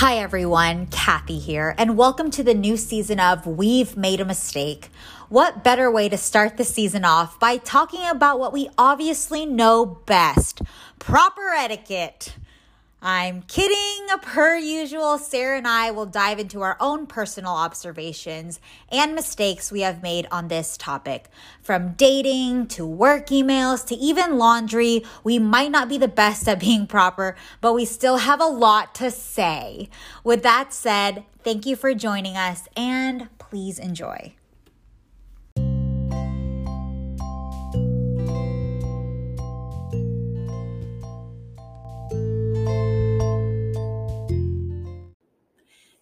Hi, everyone. Kathy here, and welcome to the new season of We've Made a Mistake. What better way to start the season off by talking about what we obviously know best proper etiquette? I'm kidding. Per usual, Sarah and I will dive into our own personal observations and mistakes we have made on this topic. From dating to work emails to even laundry, we might not be the best at being proper, but we still have a lot to say. With that said, thank you for joining us and please enjoy.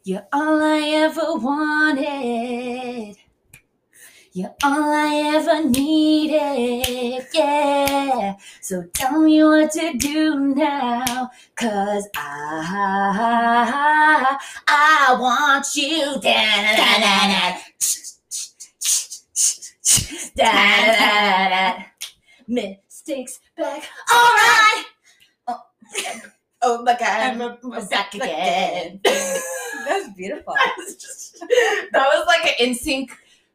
You're all I ever wanted. You're all I ever needed. Yeah. So tell me what to do now. Cause I, I want you. Da-da-da-da-da. Da-da-da-da. Mistakes back. All right. Oh, oh my God. I'm back again. That's beautiful. that was just that was like an NSYNC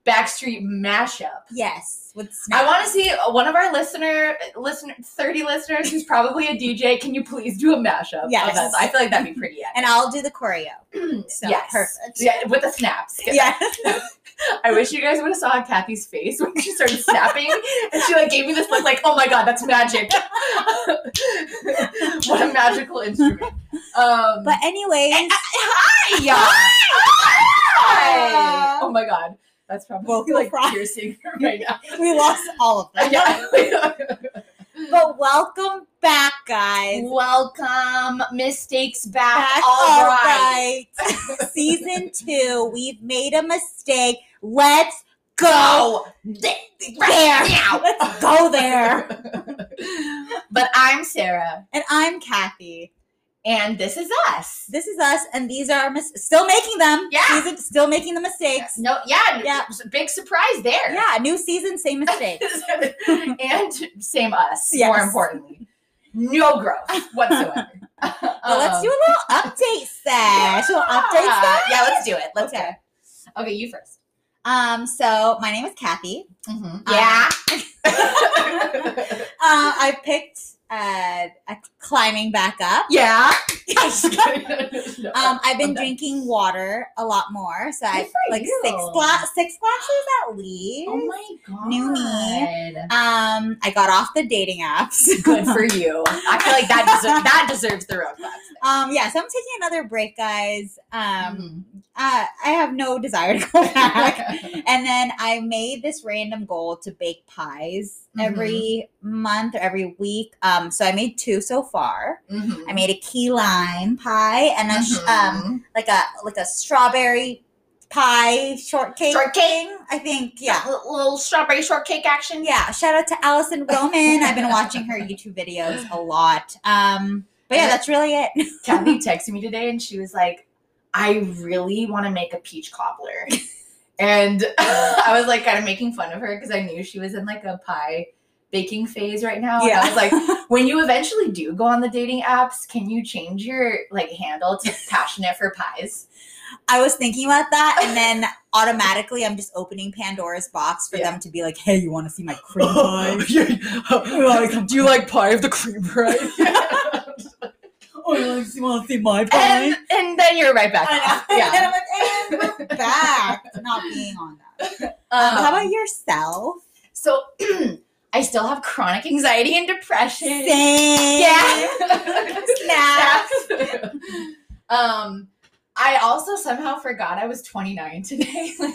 Backstreet mashup. Yes, with I want to see one of our listener listener 30 listeners who's probably a DJ. Can you please do a mashup? of Yes. us? I feel like that'd be pretty epic. and I'll do the choreo. So yes. perfect. Yeah, with the snaps. Yeah. I wish you guys would have saw Kathy's face when she started snapping and she like gave me this look like, oh my god, that's magic. what a magical instrument. Um But anyways, Hi! Hi! Oh my god. That's probably Vocal like fry. piercing right now. we lost all of them. Yeah. But welcome back, guys. Welcome, mistakes back. Back, All right. right. Season two, we've made a mistake. Let's go there. now. Let's go there. but I'm Sarah, And I'm Kathy. And this is us. This is us, and these are mis- still making them. Yeah. Season, still making the mistakes. No, yeah, Yeah. Big surprise there. Yeah, new season, same mistakes. and same us. Yes. More importantly, no growth whatsoever. But let's do a little update sesh. Little update Yeah. sesh. Yeah, let's do it. Let's Okay. go. Okay, you first. Um, so my name is Kathy. Yeah. Uh, I picked uh, climbing back up. yeah. Um, I've been drinking water a lot more, so I like you. six gla- six glasses at least. Oh my god. New me. Um, I got off the dating apps. Good for you. I feel like that deserves that deserves the road claps. um, yeah, so I'm taking another break, guys. Um, Mhm. uh, I have no desire to go back. and then I made this random goal to bake pies Mm-hmm. every month or every week. Um, so I made two so far. Mhm. I made a key lime pie and a um Mhm. like a like a strawberry pie shortcake. Shortcake? I think. Yeah. Little, little strawberry shortcake action. Yeah. Shout out to Alison Roman. I've been watching her YouTube videos a lot. Um, but yeah, that's really it. Kathy texted me today and she was like, I really want to make a peach cobbler. and I was like kind of making fun of her because I knew she was in like a pie baking phase right now. And I was like, when you eventually do go on the dating apps, can you change your like handle to passionate for pies? I was thinking about that, and then automatically I'm just opening Pandora's box for Yeah. them to be like, "Hey, you want to see my cream pie?" like, do you like pie of the cream pie? Oh, you want to see, want to see my and, and then you're right back Yeah. And I'm like, and we're back to not being on that. Um, Um, how about yourself? so I still have chronic anxiety and depression. Same. Yeah. Snaps. um, I also somehow forgot I was 29 today. like,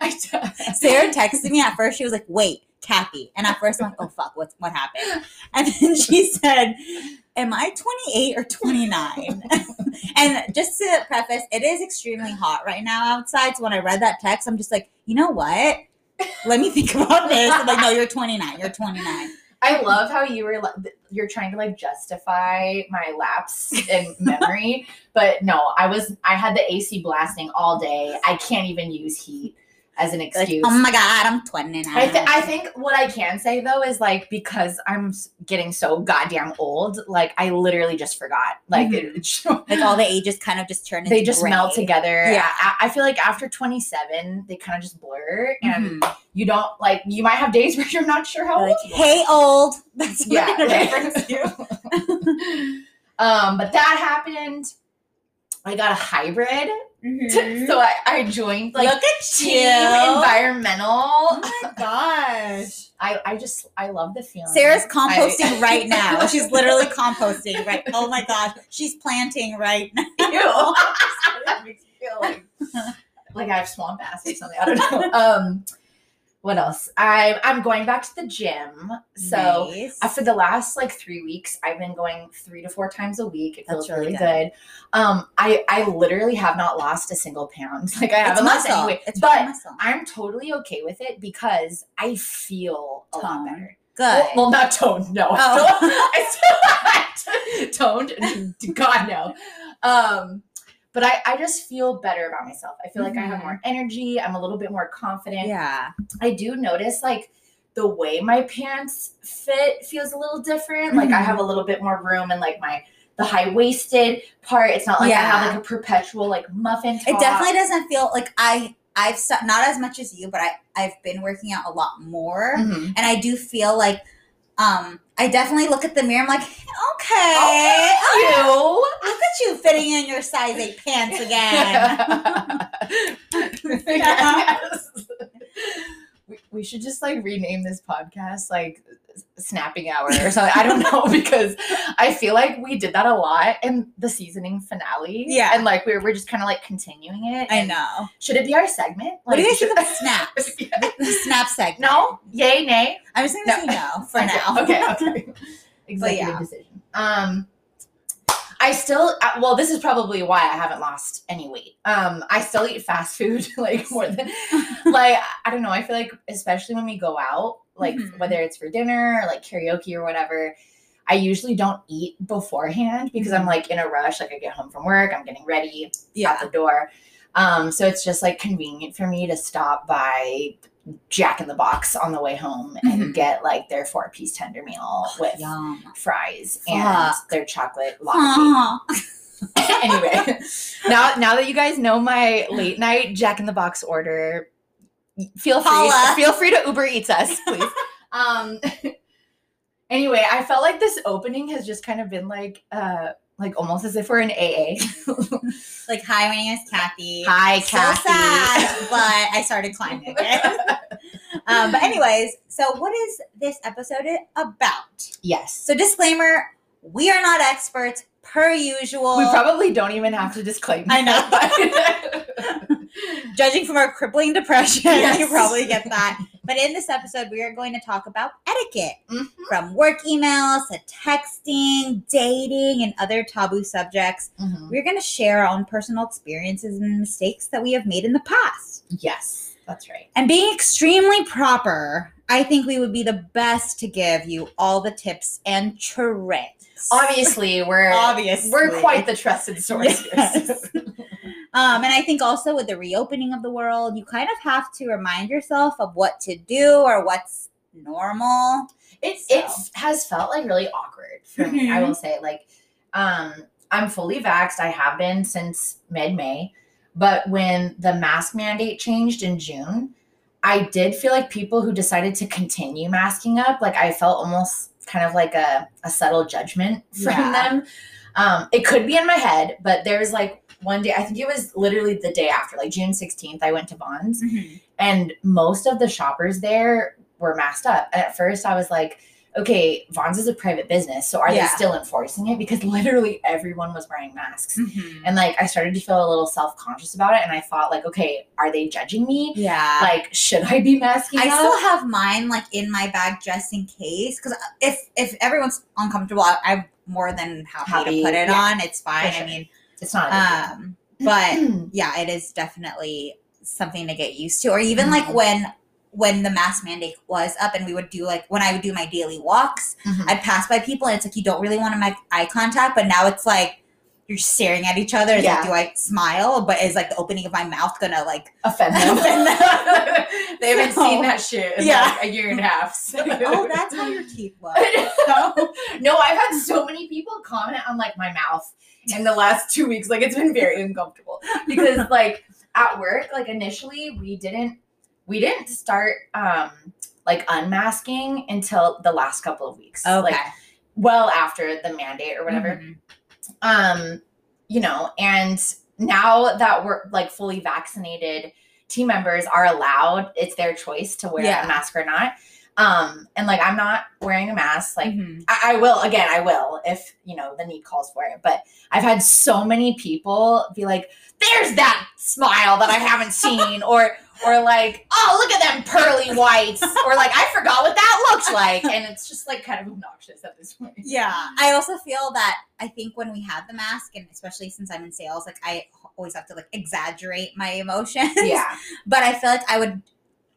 I d- Sarah texted me at first. She was like, "Wait, Kathy," and at first I'm like, "Oh fuck, what what happened?" And then she said, "Am I 28 or 29?" and just to preface, it is extremely hot right now outside. So when I read that text, I'm just like, you know what? Let me think about this. I'm like, no, you're 29. You're 29. I love how you were like, you're trying to like justify my lapse in memory, but no, I was I had the AC blasting all day. I can't even use heat. As an Like, excuse. oh my god, I'm 29. I, th- I think what I can say though is like because I'm getting so goddamn old, like I literally just forgot. Like Mhm. it, like all the ages kind of just turn into they just melt together. Yeah. I, I feel like after 27, they kind of just blur, and Mhm. you don't like. You might have days where you're not sure how Like, old. hey, old. That's what yeah. um, but that happened. I got a hybrid, Mhm. so I, I joined like Look at team you. environmental. Oh my gosh. I, I just I love the feeling. Sarah's I- composting right now. She's literally composting right. Oh my gosh, she's planting right now. Ew. That makes me feel like, like I have swamp ass or something. I don't know. Um, what else? I'm I'm going back to the gym. So Nice. uh, for the last like three weeks, I've been going three to four times a week. It That's feels really really good. Um, I I literally have not lost a single pound. Like I haven't lost any weight, It's but muscle. I'm totally okay with it because I feel a lot better. Good. Well, well, not toned. No, Oh. I still, I still toned. God no. Um, but I, I just feel better about myself. I feel like I have Mhm. more energy. I'm a little bit more confident. yeah. I do notice like the way my pants fit feels a little different. Like I Mhm. have a little bit more room in like my the high waisted part. It's not like I have like a perpetual like muffin. Top. It definitely doesn't feel like I. I've st- not as much as you, but I I've been working out a lot more, Mhm. and I do feel like um I definitely look at the mirror. I'm like, okay, oh, Okay, oh, you. look at you fitting in your size eight pants again. Yes. We, we should just like rename this podcast like snapping hour or something. I don't know because I feel like we did that a lot in the seasoning finale. Yeah. And like we're, we're just kind of like continuing it. I know. Should it be our segment? What do you guys should- think of snaps? Yeah. The snap segment. No? Yay, nay? I'm just gonna No. say no for now. Okay, okay. Executive yeah. decision. Um I still uh, well this is probably why I haven't lost any weight. Um I still eat fast food like more than like I don't know, I feel like especially when we go out, like Mhm. whether it's for dinner or like karaoke or whatever, I usually don't eat beforehand because I'm Mhm. like in a rush. Like I get home from work, I'm getting ready, yeah. the door. Um, so it's just like convenient for me to stop by Jack in the Box on the way home and Mhm. get like their four piece tender meal with Yum. fries and their chocolate. Aw. anyway, now now that you guys know my late night Jack in the Box order, feel free Holla. feel free to Uber Eats us, please. um anyway, I felt like this opening has just kind of been like uh like almost as if we're in AA. Like, hi, my name is Kathy. Hi, Kathy. so sad, but I started climbing um, but anyways, so what is this episode about? yes. So disclaimer: we are not experts, per usual. We probably don't even have to disclaim. I that. judging from our crippling depression, Yes. you probably get that. But in this episode, we are going to talk about etiquette Mhm. from work emails to texting, dating, and other taboo subjects. Mhm. We're going to share our own personal experiences and mistakes that we have made in the past. Yes, that's right. And being extremely proper, I think we would be the best to give you all the tips and tricks. Obviously, we're Obviously. we're quite the trusted source. Yes. Um, and I think also with the reopening of the world, you kind of have to remind yourself of what to do or what's normal. it So. it has felt like really awkward for me. I will say, like, um, I'm fully vaxxed. I have been since mid May, but when the mask mandate changed in June, I did feel like people who decided to continue masking up, like I felt almost kind of like a, a subtle judgment from Yeah. them. Um, it could be in my head, but there's like one day, I think it was literally the day after, like June 16th, I went to Vons and most of the shoppers there were masked up. And at first, I was like, okay, Vons is a private business, so are Yeah. they still enforcing it? Because literally everyone was wearing masks. Mhm. And like, I started to feel a little self conscious about it, and I thought, like, okay, are they judging me? Yeah. Like, should I be masking I up? still have mine like in my bag just in case. Because if if everyone's uncomfortable, I, I'm more than happy, Happy, to put it yeah, on. It's fine. sure. I mean, it's not. Um, but yeah, it is definitely something to get used to. Or even like Mhm. when when the mask mandate was up and we would do like when I would do my daily walks, Mhm. I'd pass by people and it's like you don't really want to make eye contact, but now it's like you're staring at each other. Yeah. like, do I smile? But is like the opening of my mouth gonna like offend them. Offend them. they haven't So- seen that shit in Yeah. like a year and a half. so- oh, that's how your teeth look. no, I've had so many people comment on like my mouth in the last two weeks. Like it's been very uncomfortable because like at work, like initially we didn't we didn't start um like unmasking until the last couple of weeks. Okay. Like well after the mandate or whatever. Mhm. Um you know and now that we're like fully vaccinated team members are allowed it's their choice to wear Yeah. a mask or not um and like i'm not wearing a mask like Mhm. I, I will again i will if you know the need calls for it but i've had so many people be like there's that smile that i haven't seen or or like oh look at them pearly whites or like i forgot what that looked like and it's just like kind of obnoxious at this point Yeah. I also feel that I think when we have the mask, and especially since I'm in sales, like I always have to like exaggerate my emotions. yeah but I feel like I would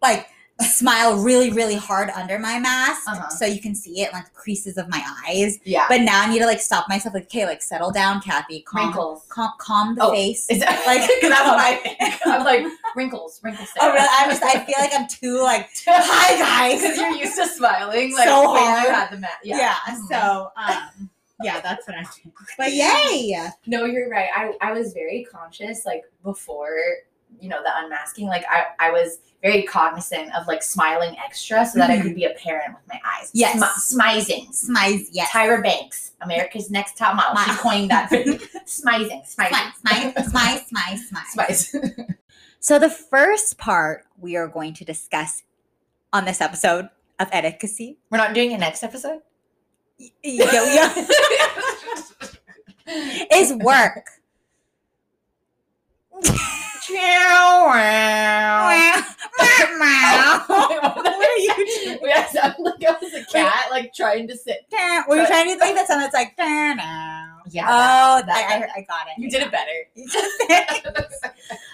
like smile really, really hard under my mask Uh-huh. so you can see it like the creases of my eyes. yeah But now I need to like stop myself, like, okay, like settle down, Kathy. Calm, wrinkles calm, calm the Oh, face. That Like- that's what I think? I'm like wrinkles, wrinkles. Oh, really? I'm just. I feel like I'm too like. Hi, guys. because you're used to smiling like So when hard. you had the mat. Yeah. Yeah. Mhm. So, um, yeah, that's what I'm doing. But yay! no, you're right. I I was very conscious like before you know the unmasking. Like I I was very cognizant of like smiling extra so that I Mhm. could be apparent with my eyes. Yes. Smi- smizing. Smize, yes. Tyra Banks, America's Next Top Model. She coined that. smizing, smizing, smile, smile, smile, smile. Smize. So the first part we are going to discuss on this episode of etiquette. We're not doing a next episode. Yo, is work. What are you doing? I sound like I was a cat, like trying to sit. Were you trying to think that sound that's like now? Yeah, Oh, that- I, I, I got it. You did it better.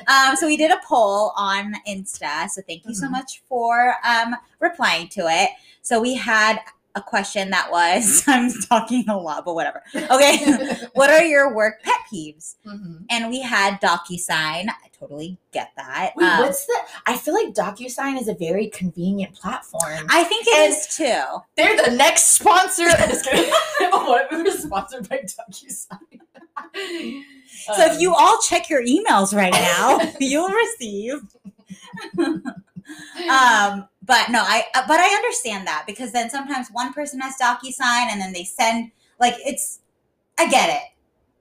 um, so we did a poll on Insta. So thank you so Mhm. much for um, replying to it. So we had a question that was I'm talking a lot, but whatever. Okay. what are your work pet peeves? Mhm. And we had DocuSign. I totally get that. Wait, Um, what's the? I feel like DocuSign is a very convenient platform. I think it And- is too. They're the next sponsor. I'm just kidding. what if we were sponsored by DocuSign? So if you all check your emails right now, you'll receive. Um, but no, I uh, but I understand that because then sometimes one person has DocuSign and then they send like it's. I get it.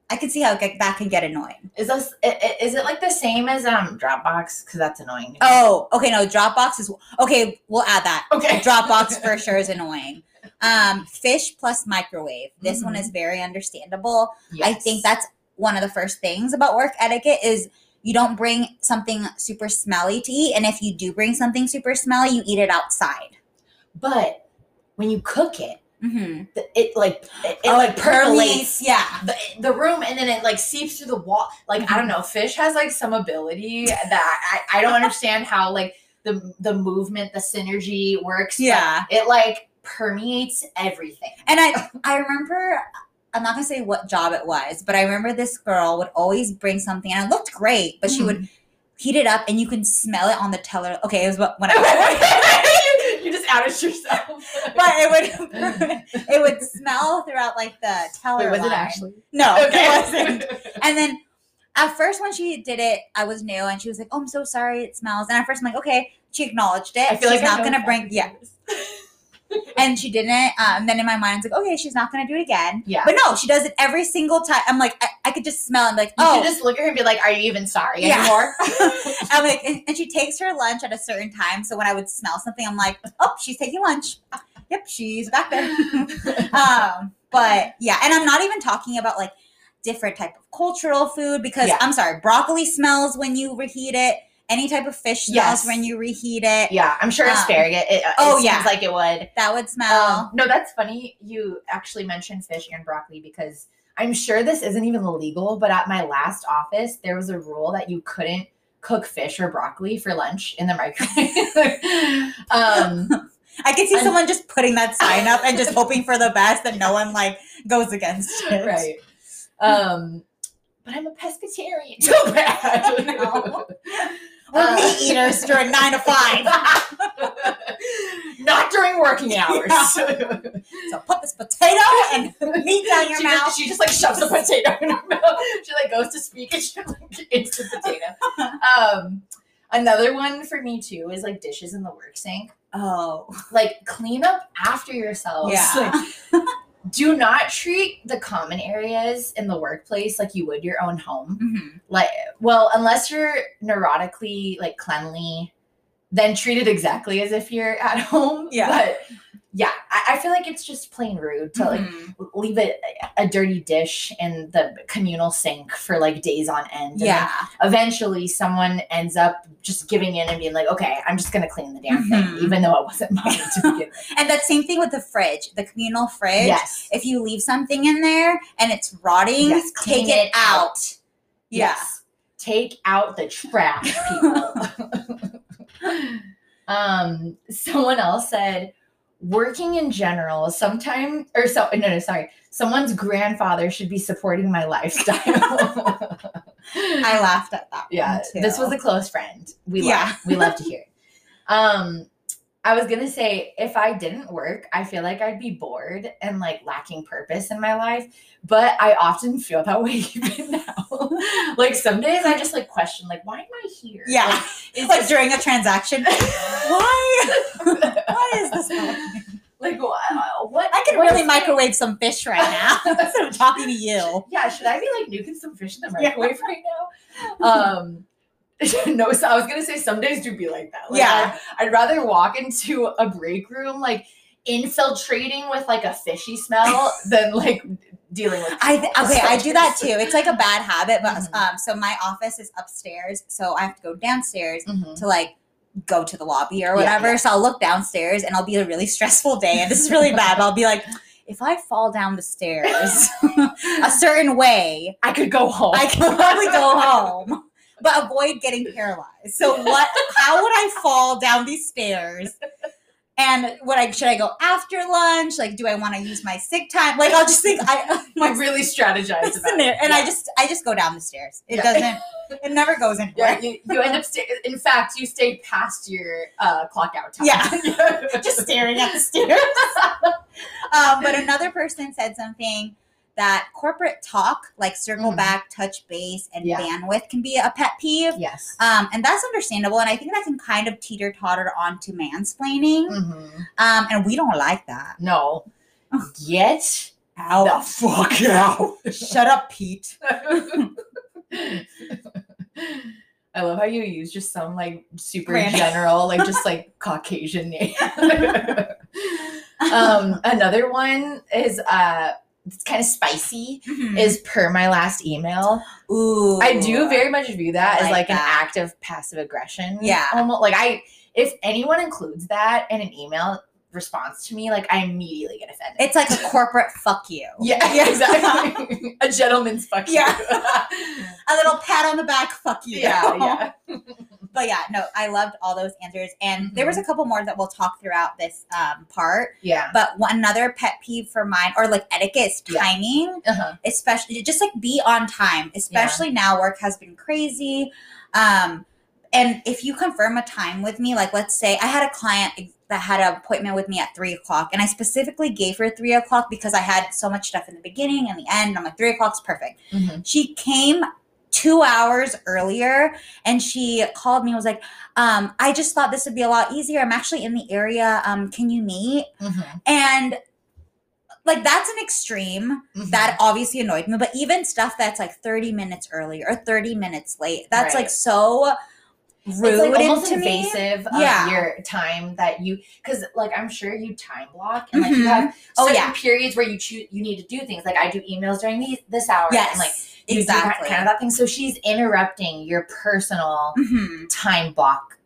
I can see how get, that can get annoying. is this is it like the same as um Dropbox? Because that's annoying. Oh, okay. No, Dropbox is okay. We'll add that. okay. Dropbox for sure is annoying. Um, fish plus microwave. This one Mhm. is very understandable. I think that's one of the first things about work etiquette is you don't bring something super smelly to eat, and if you do bring something super smelly, you eat it outside. But when you cook it, Mm-hmm. it like it, it like percolates yeah. the, the room and then it like seeps through the wall. Like I don't know, fish has like some ability that I, I don't understand how like the the movement, the synergy works. Yeah. it like permeates everything. And I I remember I'm not gonna say what job it was, but I remember this girl would always bring something and it looked great, but she would mm-hmm. heat it up and you can smell it on the teller. Okay, it was what when I you, you just outed yourself. but it would it would smell throughout like the teller. Wait, was it line. actually? No, Okay. it wasn't. And then at first, when she did it, I was new, and she was like, "Oh, I'm so sorry, it smells." And at first, I'm like, "Okay." She acknowledged it. I feel she's like not gonna bring, yeah. And she didn't. Um, then in my mind, it's like, "Okay, she's not gonna do it again." Yeah. But no, she does it every single time. I'm like, I, I could just smell. and like, You oh, should just look at her and be like, "Are you even sorry Yeah. anymore?" I'm like, and, and she takes her lunch at a certain time. So when I would smell something, I'm like, "Oh, she's taking lunch." Yep, she's back there. um, but yeah, and I'm not even talking about like different type of cultural food because Yeah. I'm sorry, broccoli smells when you reheat it. Any type of fish smells Yes. when you reheat it. yeah, I'm sure Um, asparagus. It, it oh, seems yeah. like it would. That would smell. Um, no, that's funny. You actually mentioned fish and broccoli because I'm sure this isn't even illegal, but at my last office, there was a rule that you couldn't cook fish or broccoli for lunch in the microwave. um, I could see I'm- someone just putting that sign up and just hoping for the best that no one like goes against it. right. Um, but I'm a pescatarian. So bad. We're Uh, meat eaters during nine to five. Not during working hours. So put this potato and meat down your she, mouth. Just, she just like shoves the potato in her mouth. She like goes to speak and she like instant potato. Um, another one for me too is like dishes in the work sink. oh, Like clean up after yourselves. yeah. Like, do not treat the common areas in the workplace like you would your own home. Mhm. Like, well, unless you're neurotically like cleanly, then treat it exactly as if you're at home. Yeah. But yeah, I, I feel like it's just plain rude to like Mhm. leave it a dirty dish in the communal sink for like days on end. and Yeah. eventually, someone ends up just giving in and being like, "Okay, I'm just gonna clean the damn Mhm. thing," even though it wasn't mine to begin with. And that same thing with the fridge, the communal fridge. yes. If you leave something in there and it's rotting, Yes, take it it out. out. Yeah. Yes. Take out the trash, people. um, someone else said, working in general, sometime or so no, no, sorry. Someone's grandfather should be supporting my lifestyle. I laughed at that. yeah, this was a close friend. We Yeah. love we love to hear it. Um I was gonna say if I didn't work, I feel like I'd be bored and like lacking purpose in my life. But I often feel that way even now. like some days I just like question, like, why am I here? Yeah. Like, is like this- during a transaction. Why? Why is this happening? like what? what I could really microwave some fish right now instead of talking to you. Yeah, should I be like nuking some fish in the Yeah. microwave right now? Um no, so I was gonna say some days do be like that. Like, Yeah. I'd, I'd rather walk into a break room like infiltrating with like a fishy smell than like dealing with. I th- okay, I do that too. It's like a bad habit, but Mhm. um, so my office is upstairs, so I have to go downstairs Mhm. to like go to the lobby or whatever. yeah. So I'll look downstairs and I'll be a really stressful day, and this is really bad. But I'll be like, if I fall down the stairs a certain way, I could go home. I could probably go home, but avoid getting paralyzed. So what? How would I fall down these stairs? And what I should I go after lunch? Like, do I want to use my sick time? Like, I'll just think I my really strategize about it. and I just I just go down the stairs. It Yeah. doesn't. It never goes anywhere. Yeah, you, you end up sta- in fact you stayed past your uh, clock out time. Yeah. just staring at the stairs. um, but another person said something that corporate talk, like circle Mhm. back, touch base, and Yeah. bandwidth, can be a pet peeve. yes. Um, and that's understandable. And I think that can kind of teeter totter onto mansplaining. Mhm. Um, and we don't like that. No. Get out. the fuck out. Shut up, Pete. I love how you use just some like super Random. general, like just like Caucasian name. um, another one is uh it's kind of spicy. Mhm. Is per my last email. Ooh. I do very much view that I as like like an act of passive aggression. Yeah. Almost like I if anyone includes that in an email response to me, like I immediately get offended. It's like a corporate fuck you. yeah, exactly. a gentleman's fuck Yeah. you. A little pat on the back, fuck you. yeah, yeah. But yeah, no, I loved all those answers, and there was a couple more that we'll talk throughout this um, part. Yeah. But one another pet peeve for mine, or like etiquette, is Yeah. timing. Uh-huh. Especially, just like be on time. Especially now, work has been crazy. Um, and if you confirm a time with me, like let's say I had a client that had an appointment with me at three o'clock, and I specifically gave her three o'clock because I had so much stuff in the beginning and the end. I'm like three o'clock's perfect. Mhm. She came two hours earlier and she called me and was like, um, I just thought this would be a lot easier. I'm actually in the area. Um, can you meet? Mhm. And like that's an extreme. Mhm. That obviously annoyed me. But even stuff that's like 30 minutes early or 30 minutes late, that's Right. like so rude it's like almost to me. invasive of Yeah. your time that you because like I'm sure you time block and like you Mhm. have Oh, certain yeah. periods where you choose you need to do things like I do emails during these this hour Yes, and like you exactly. kind of that thing so she's interrupting your personal Mhm. time block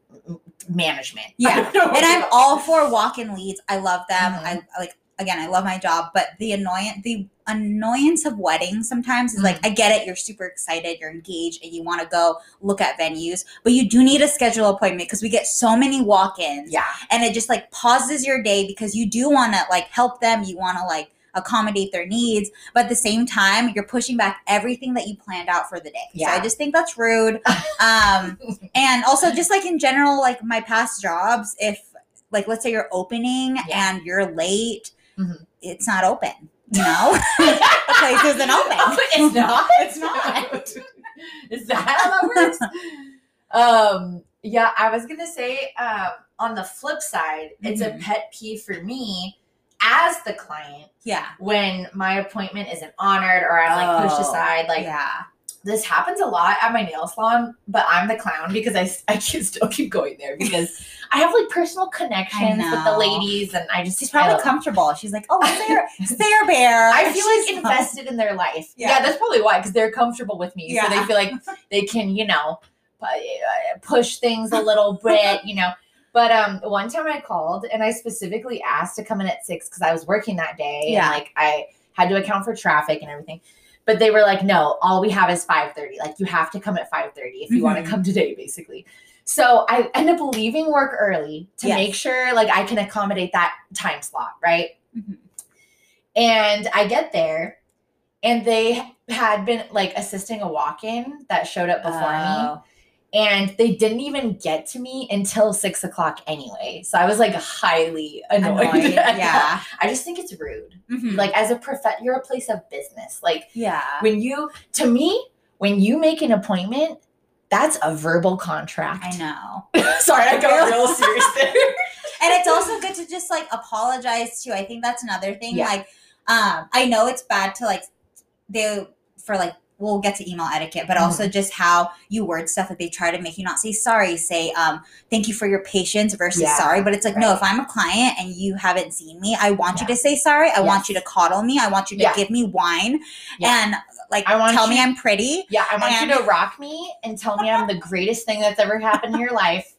management Yeah. don't know what and I'm all for walk-in leads. I love them. Mhm. I like again, I love my job, but the annoyance the annoyance of weddings sometimes is like Mm-hmm. I get it, you're super excited, you're engaged, and you want to go look at venues, but you do need a schedule appointment because we get so many walk-ins. yeah And it just like pauses your day because you do want to like help them, you want to like accommodate their needs, but at the same time, you're pushing back everything that you planned out for the day. So I just think that's rude. Um, and also just like in general, like my past jobs, if like let's say you're opening Yeah. and you're late, Mhm. it's not open. You know, the place isn't open. it's not. It's not. Is that how that works? um, yeah, I was gonna say, um, on the flip side, it's a Mhm. pet peeve for me as the client Yeah. when my appointment isn't honored or I'm like pushed Oh, aside. Like yeah. this happens a lot at my nail salon, but I'm the clown because I, I can still keep going there because I have like personal connections with the ladies and I just She's probably comfortable. She's like, oh, Sarah, Sarah Bear. I feel like She's- invested in their life. Yeah. Yeah, that's probably why because they're comfortable with me, so they feel like they can, you know, uh, push things a little bit, you know. But um, one time I called and I specifically asked to come in at six because I was working that day Yeah. and like I had to account for traffic and everything. But they were like, no, all we have is five thirty. Like you have to come at five thirty if you want Mhm. to come today, basically. So I end up leaving work early to Yes. make sure like I can accommodate that time slot, right? Mhm. And I get there, and they had been like assisting a walk in that showed up before me. And they didn't even get to me until six o'clock anyway. So I was like highly annoyed. Annoyed. Yeah. I just think it's rude. Mhm. Like as a prof, you're a place of business. Like yeah. when you, to me, when you make an appointment, that's a verbal contract. I know. Sorry, I got real serious there. and it's also good to just like apologize too. I think that's another thing. Yeah. Like, um, I know it's bad to like they for like we'll get to email etiquette, but also Mm-hmm. just how you word stuff that they try to make you not say sorry, say um thank you for your patience versus Yeah, sorry. But it's like, no, if I'm a client and you haven't seen me, I want you to say sorry. I want you to coddle me. I want you to Yeah. give me wine Yeah. and like tell me I'm pretty. Yeah, I want And- you to rock me and tell me I'm the greatest thing that's ever happened in your life.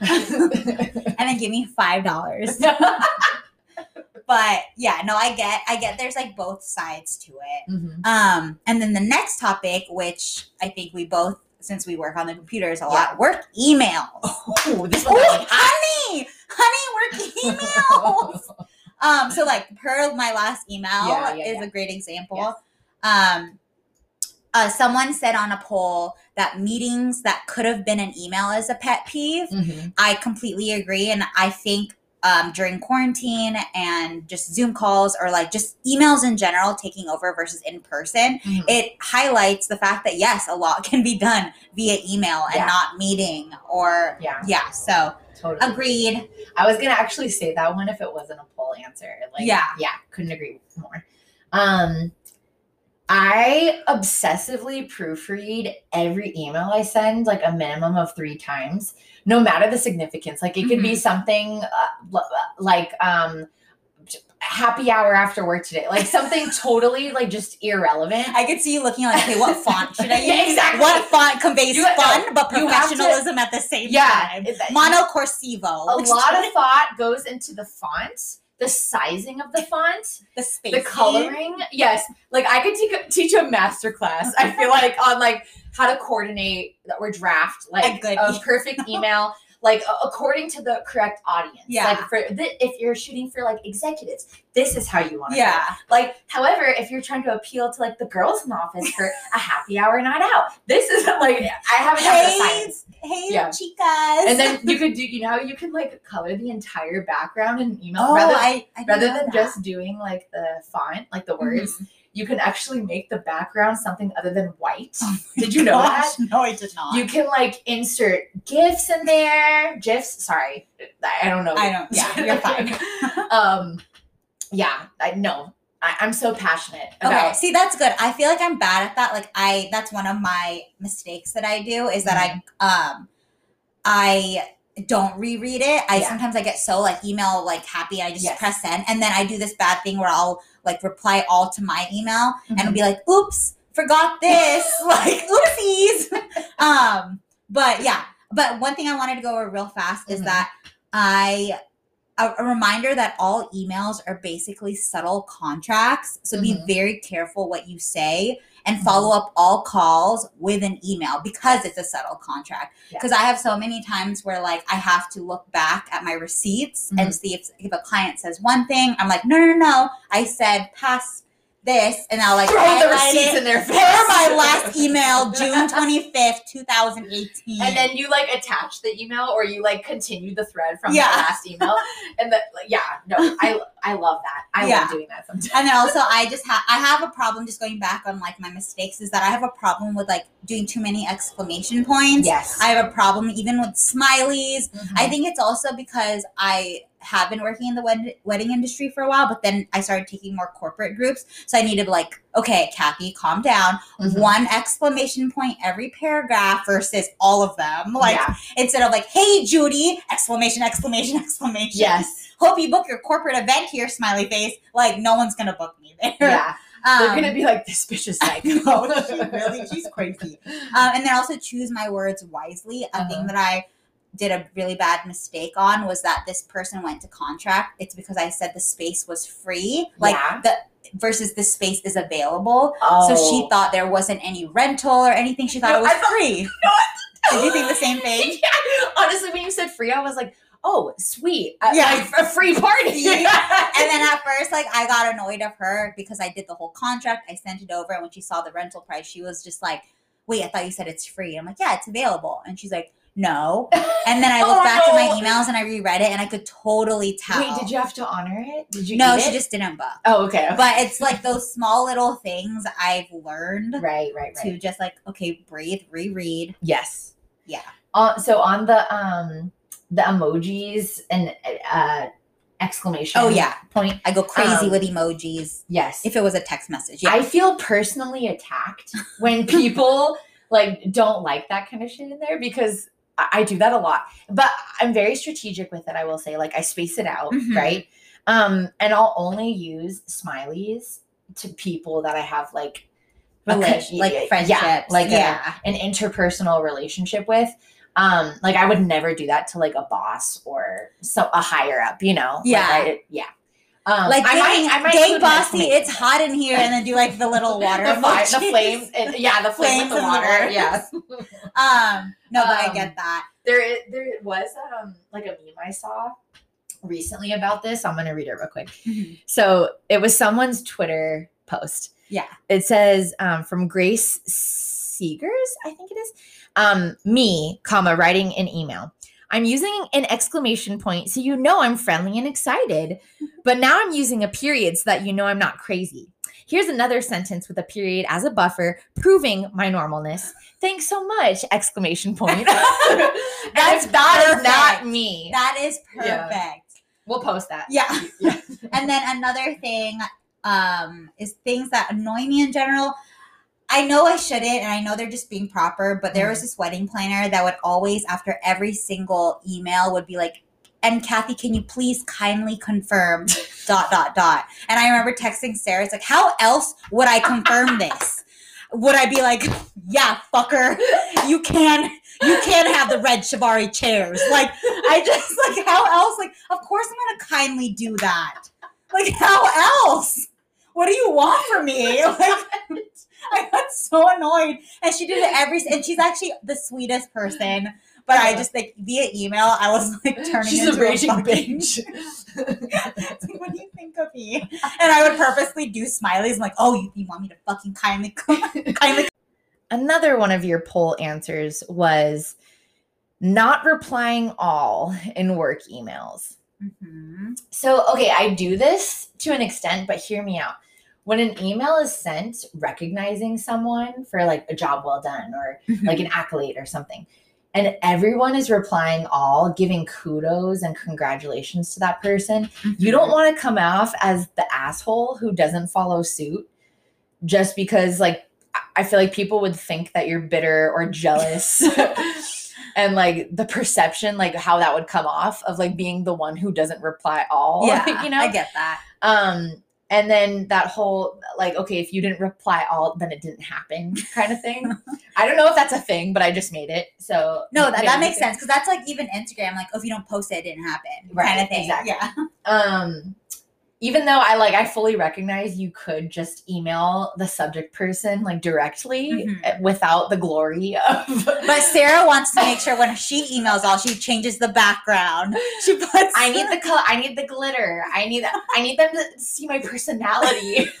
And then give me five dollars. but yeah, no, I get I get there's like both sides to it. Mhm. Um, and then the next topic, which I think we both, since we work on the computers a lot, work emails. Ooh, this one's Oh, like, honey, honey, work emails. um, so like per my last email Yeah, yeah, is yeah. a great example. Yes. Um, uh, someone said on a poll that meetings that could have been an email is a pet peeve. Mhm. I completely agree. And I think um, during quarantine and just Zoom calls or like just emails in general taking over versus in person, Mhm. it highlights the fact that yes, a lot can be done via email and Yeah. not meeting or, Yeah, yeah. So totally. agreed. I was gonna actually say that one if it wasn't a poll answer. Like, Yeah. yeah, couldn't agree more. Um, I obsessively proofread every email I send, like a minimum of three times, no matter the significance. Like, it could be something uh, like um, happy hour after work today, like something totally like just irrelevant. I could see you looking like, okay, what font should I use? Yeah, exactly. What font conveys You- no, fun but you have to- professionalism at the same Yeah, time? Mono corsivo. a lot of thought goes into the font, the sizing of the font, the space. the coloring yes. Like i could teach a, teach a master class i feel like on like how to coordinate or draft like a e- perfect email like according to the correct audience Yeah. like for th- if you're shooting for like executives this is how you want to Yeah. like however if you're trying to appeal to like the girls in the office for a happy hour night out this is like i haven't the Hey, science hey, Yeah. chicas. and then you could do you know you can like color the entire background in email oh, rather I, I rather than that. just doing like the font, like the words, Mhm. You can actually make the background something other than white. Oh Did you know Gosh, that? No, I did not. You can like insert GIFs in there. GIFs, sorry. I don't know. I don't- yeah, you're fine. um yeah, I know. I, I'm so passionate Okay, see that's good. I feel like I'm bad at that. Like I that's one of my mistakes that I do is that I um I don't reread it. I Yeah. sometimes I get so like email like happy I just Yes. press send and then I do this bad thing where I'll like reply all to my email and it'll Mhm. be like oops, forgot this. like oopsies. um but yeah, but one thing I wanted to go over real fast is Mhm. that I a, a reminder that all emails are basically subtle contracts. So Mhm. be very careful what you say and follow up all calls with an email because it's a subtle contract. Yeah. Because I have so many times where like I have to look back at my receipts Mhm. and see if if a client says one thing, I'm like, no, no, no, I said past this, and I'll like Throw the receipts it in their face. per my last email, June 25th, 2018. And then you like attach the email or you like continue the thread from Yeah. the last email. And the, like, yeah, no, I I love that. I Yeah. love doing that sometimes. and then also I just have I have a problem just going back on like my mistakes is that I have a problem with like doing too many exclamation points. Yes. I have a problem even with smileys. Mhm. I think it's also because I have been working in the wed- wedding industry for a while, but then I started taking more corporate groups. So I needed like, okay, Kathy, calm down. Mhm. One exclamation point every paragraph versus all of them. Like yeah. instead of like, hey Judy, exclamation, exclamation, exclamation. Yes. Hope you book your corporate event here, smiley face. Like no one's gonna book me there. Yeah. Um, They're gonna be like, this bitch is psycho. no, she really, she's crazy. Um, and then also choose my words wisely. A Uh-huh. thing that I did a really bad mistake on was that this person went to contract. It's because I said the space was free, like Yeah. the versus the space is available. Oh. So she thought there wasn't any rental or anything. She thought No, it was thought- free. Did you think the same thing? yeah. Honestly, when you said free, I was like, oh, sweet. Uh, Yeah. like, a free party. Yeah. And then at first, like I got annoyed of her because I did the whole contract. I sent it over, and when she saw the rental price, she was just like, "Wait, I thought you said it's free." I'm like, "Yeah, it's available." And she's like, "No." And then I looked Oh, back at my emails and I reread it, and I could totally tell. Wait, did you have to honor it? Did you? No, she it? just didn't book. Oh, okay. okay. But it's like those small little things I've learned right, right, right. to just like, okay, breathe, reread. Yes. Yeah. Uh, so on the um the emojis and uh exclamation. Oh, yeah. Point. I go crazy Um, with emojis. Yes. If it was a text message, yeah. I feel personally attacked when people like don't like that kind of shit in there because I, do that a lot. But I'm very strategic with it. I will say, like I space it out, Mhm. right? Um, and I'll only use smileys to people that I have like a con- Relation- like yeah, friendships. like a- yeah. an interpersonal relationship with. Um, like I would never do that to like a boss or so a higher up, you know? Like, Yeah. I- yeah. Um, like I might, I might dang include an bossy, it's hot in here, and then do like the little water, the, fi- the flames, and, yeah, the flames, Flames with the water. water, yes. Um, no, but I Um, get that. there, is, there was um like a meme I saw recently about this. I'm gonna read it real quick. So it was someone's Twitter post. Yeah. It says um, from Grace Seegers, I think it is. Um, me, comma, writing an email. I'm using an exclamation point so you know I'm friendly and excited. But now I'm using a period so that you know I'm not crazy. Here's another sentence with a period as a buffer, proving my normalness. Thanks so much! Exclamation point. That's That's not me. That is Yeah. perfect. we'll post that. Yeah. Yeah. and then another thing um, is things that annoy me in general. I know I shouldn't, and I know they're just being proper, but there was mm-hmm. this wedding planner that would always, after every single email, would be like, and Kathy, can you please kindly confirm dot dot dot? And I remember texting Sarah, it's like, how else would I confirm this? Would I be like, yeah, fucker, you can you can have the red Shivari chairs. Like, I just like how else? Like, of course I'm gonna kindly do that. Like, how else? What do you want from me? Like, I got so annoyed, and she did it every. And she's actually the sweetest person. But I just like via email, I was like turning She's into a raging fucking- bitch. It's like, what do you think of me? And I would purposely do smileys. I'm like, oh, you, you want me to fucking kindly, kindly? Another one of your poll answers was not replying all in work emails. Mhm. So, okay, I do this to an extent, but hear me out. When an email is sent recognizing someone for like a job well done or like an accolade or something, and everyone is replying all, giving kudos and congratulations to that person, you don't want to come off as the asshole who doesn't follow suit just because like I- I feel like people would think that you're bitter or jealous. and like the perception like how that would come off of like being the one who doesn't reply all yeah, you know I get that. um and then that whole like okay if you didn't reply all then it didn't happen kind of thing i don't know if that's a thing but i just made it so No, that, that makes sense because that's like even Instagram. Like, oh, if you don't post it, it didn't happen, Right, kind of thing. exactly. Yeah. um even though i like i fully recognize you could just email the subject person like directly Mhm. eh, without the glory of But Sarah wants to make sure when she emails all, she changes the background. She puts. I need the color. I need the glitter. I need. I need them to see my personality.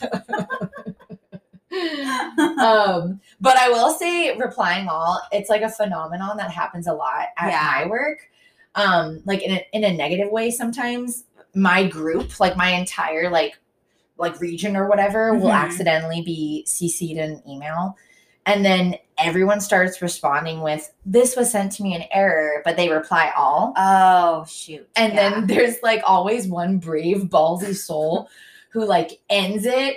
um, but I will say, replying all, it's like a phenomenon that happens a lot at Yeah. my work. Um, like in a, in a negative way. Sometimes my group, like my entire like like region or whatever, will Mhm. accidentally be CC'd in an email. And then everyone starts responding with, This was sent to me in error, but they reply all. Oh shoot! And Yeah. then there's like always one brave, ballsy soul who like ends it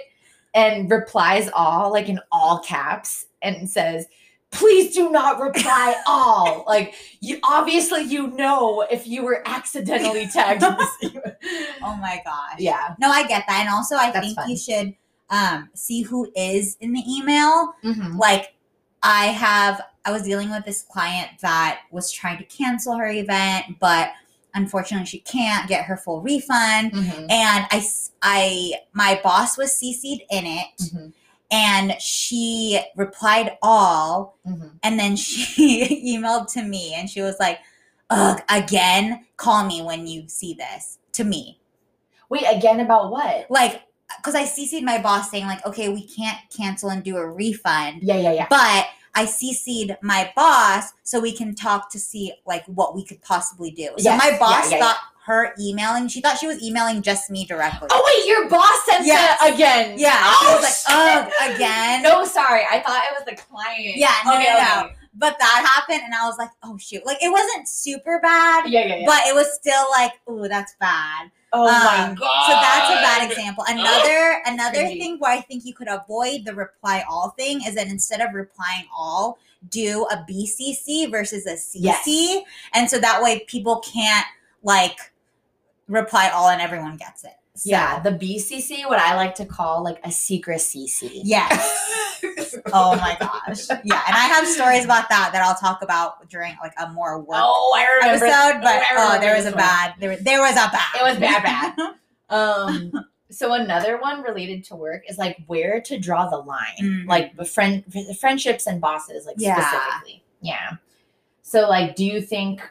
and replies all, like in all caps, and says, Please do not reply all. Like you obviously you know if you were accidentally tagged in this email. oh my gosh. Yeah. No, I get that, and also I That's think fun. you should um see who is in the email. Mhm. Like, I have. I was dealing with this client that was trying to cancel her event, but unfortunately, she can't get her full refund. Mhm. And I, my boss was CC'd in it, Mhm. And she replied all, Mhm. and then she emailed to me, and she was like, "Ugh, again, call me when you see this." To me, Wait, again about what? like, because I CC'd my boss saying like, "Okay, we can't cancel and do a refund," Yeah, yeah, yeah. but I CC'd my boss so we can talk to see like what we could possibly do. So Yes, my boss yeah, yeah. thought her emailing, she thought she was emailing just me directly. Oh wait, your boss sent Yes. it again. Yeah, Oh, like, shit. "Ugh, again." No, sorry. I thought it was the client. Yeah, no, Okay, no, no. okay. But that happened, and I was like, "Oh shoot!" Like it wasn't super bad, Yeah, yeah, yeah. but it was still like, "Ooh, that's bad." oh my Um, god. So that's a bad example. Another another Cringy. thing where I think you could avoid the reply all thing is that instead of replying all, do a BCC versus a CC, Yes. and so that way people can't like reply all and everyone gets it. So, Yeah, the BCC, what I like to call like a secret CC. Yes. oh my gosh. Yeah. And I have stories about that that I'll talk about during like a more work oh, I remember. episode. But oh, there was a one. bad. There, there was a bad. It was bad, bad. Um, so another one related to work is like where to draw the line, Mhm. like friend friendships and bosses, like Yeah. specifically. Yeah. So like, do you think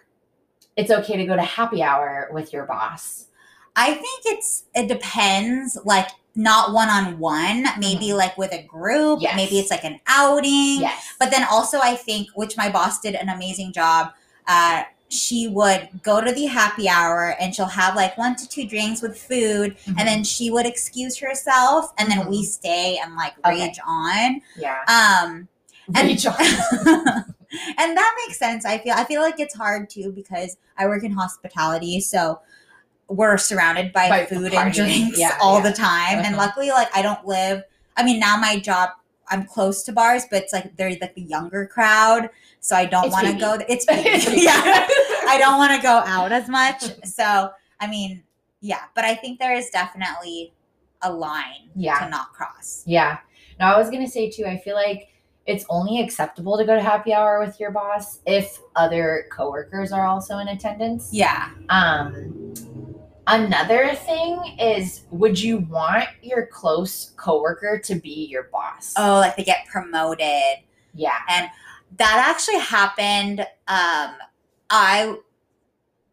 it's okay to go to happy hour with your boss? I think it's it depends. Like not one on one. Maybe like with a group. Mm-hmm. Yes. Maybe it's like an outing. Yes. But then also, I think, which my boss did an amazing job. Uh, she would go to the happy hour and she'll have like one to two drinks with food, Mhm. and then she would excuse herself, and then we stay and like Okay. rage on. yeah. Um, and, Rage on. and that makes sense. I feel I feel like it's hard too because I work in hospitality, so we're surrounded by, By food partying. and drinks Yeah, all yeah. the time. And Uh-huh. luckily, like I don't live. I mean, now my job. I'm close to bars, but it's like they're like the younger crowd, so I don't want to go. It's yeah, I don't want to go out as much. So I mean, yeah, but I think there is definitely a line Yeah. to not cross. Yeah. No, I was gonna say too. I feel like it's only acceptable to go to happy hour with your boss if other coworkers are also in attendance. Yeah. Um, another thing is, would you want your close coworker to be your boss? Oh, like they get promoted. yeah. And that actually happened um i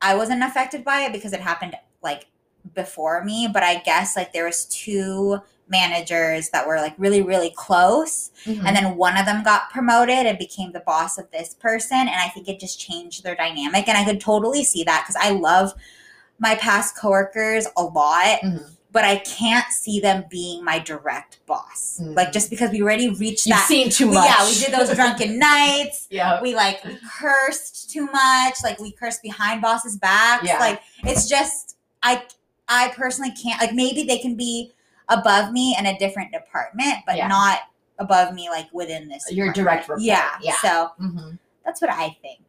i wasn't affected by it because it happened like before me but i guess like there was two managers that were like really really close Mhm. and then one of them got promoted and became the boss of this person and i think it just changed their dynamic and i could totally see that because i love my past coworkers a lot Mhm. but i can't see them being my direct boss Mhm. like just because we already reached You've that seen too much. yeah we did those drunken nights yeah. we like we cursed too much like we cursed behind bosses backs Yeah. like it's just i i personally can't like maybe they can be above me in a different department but Yeah. not above me like within this Your department. direct report. yeah Yeah. so Mhm. that's what i think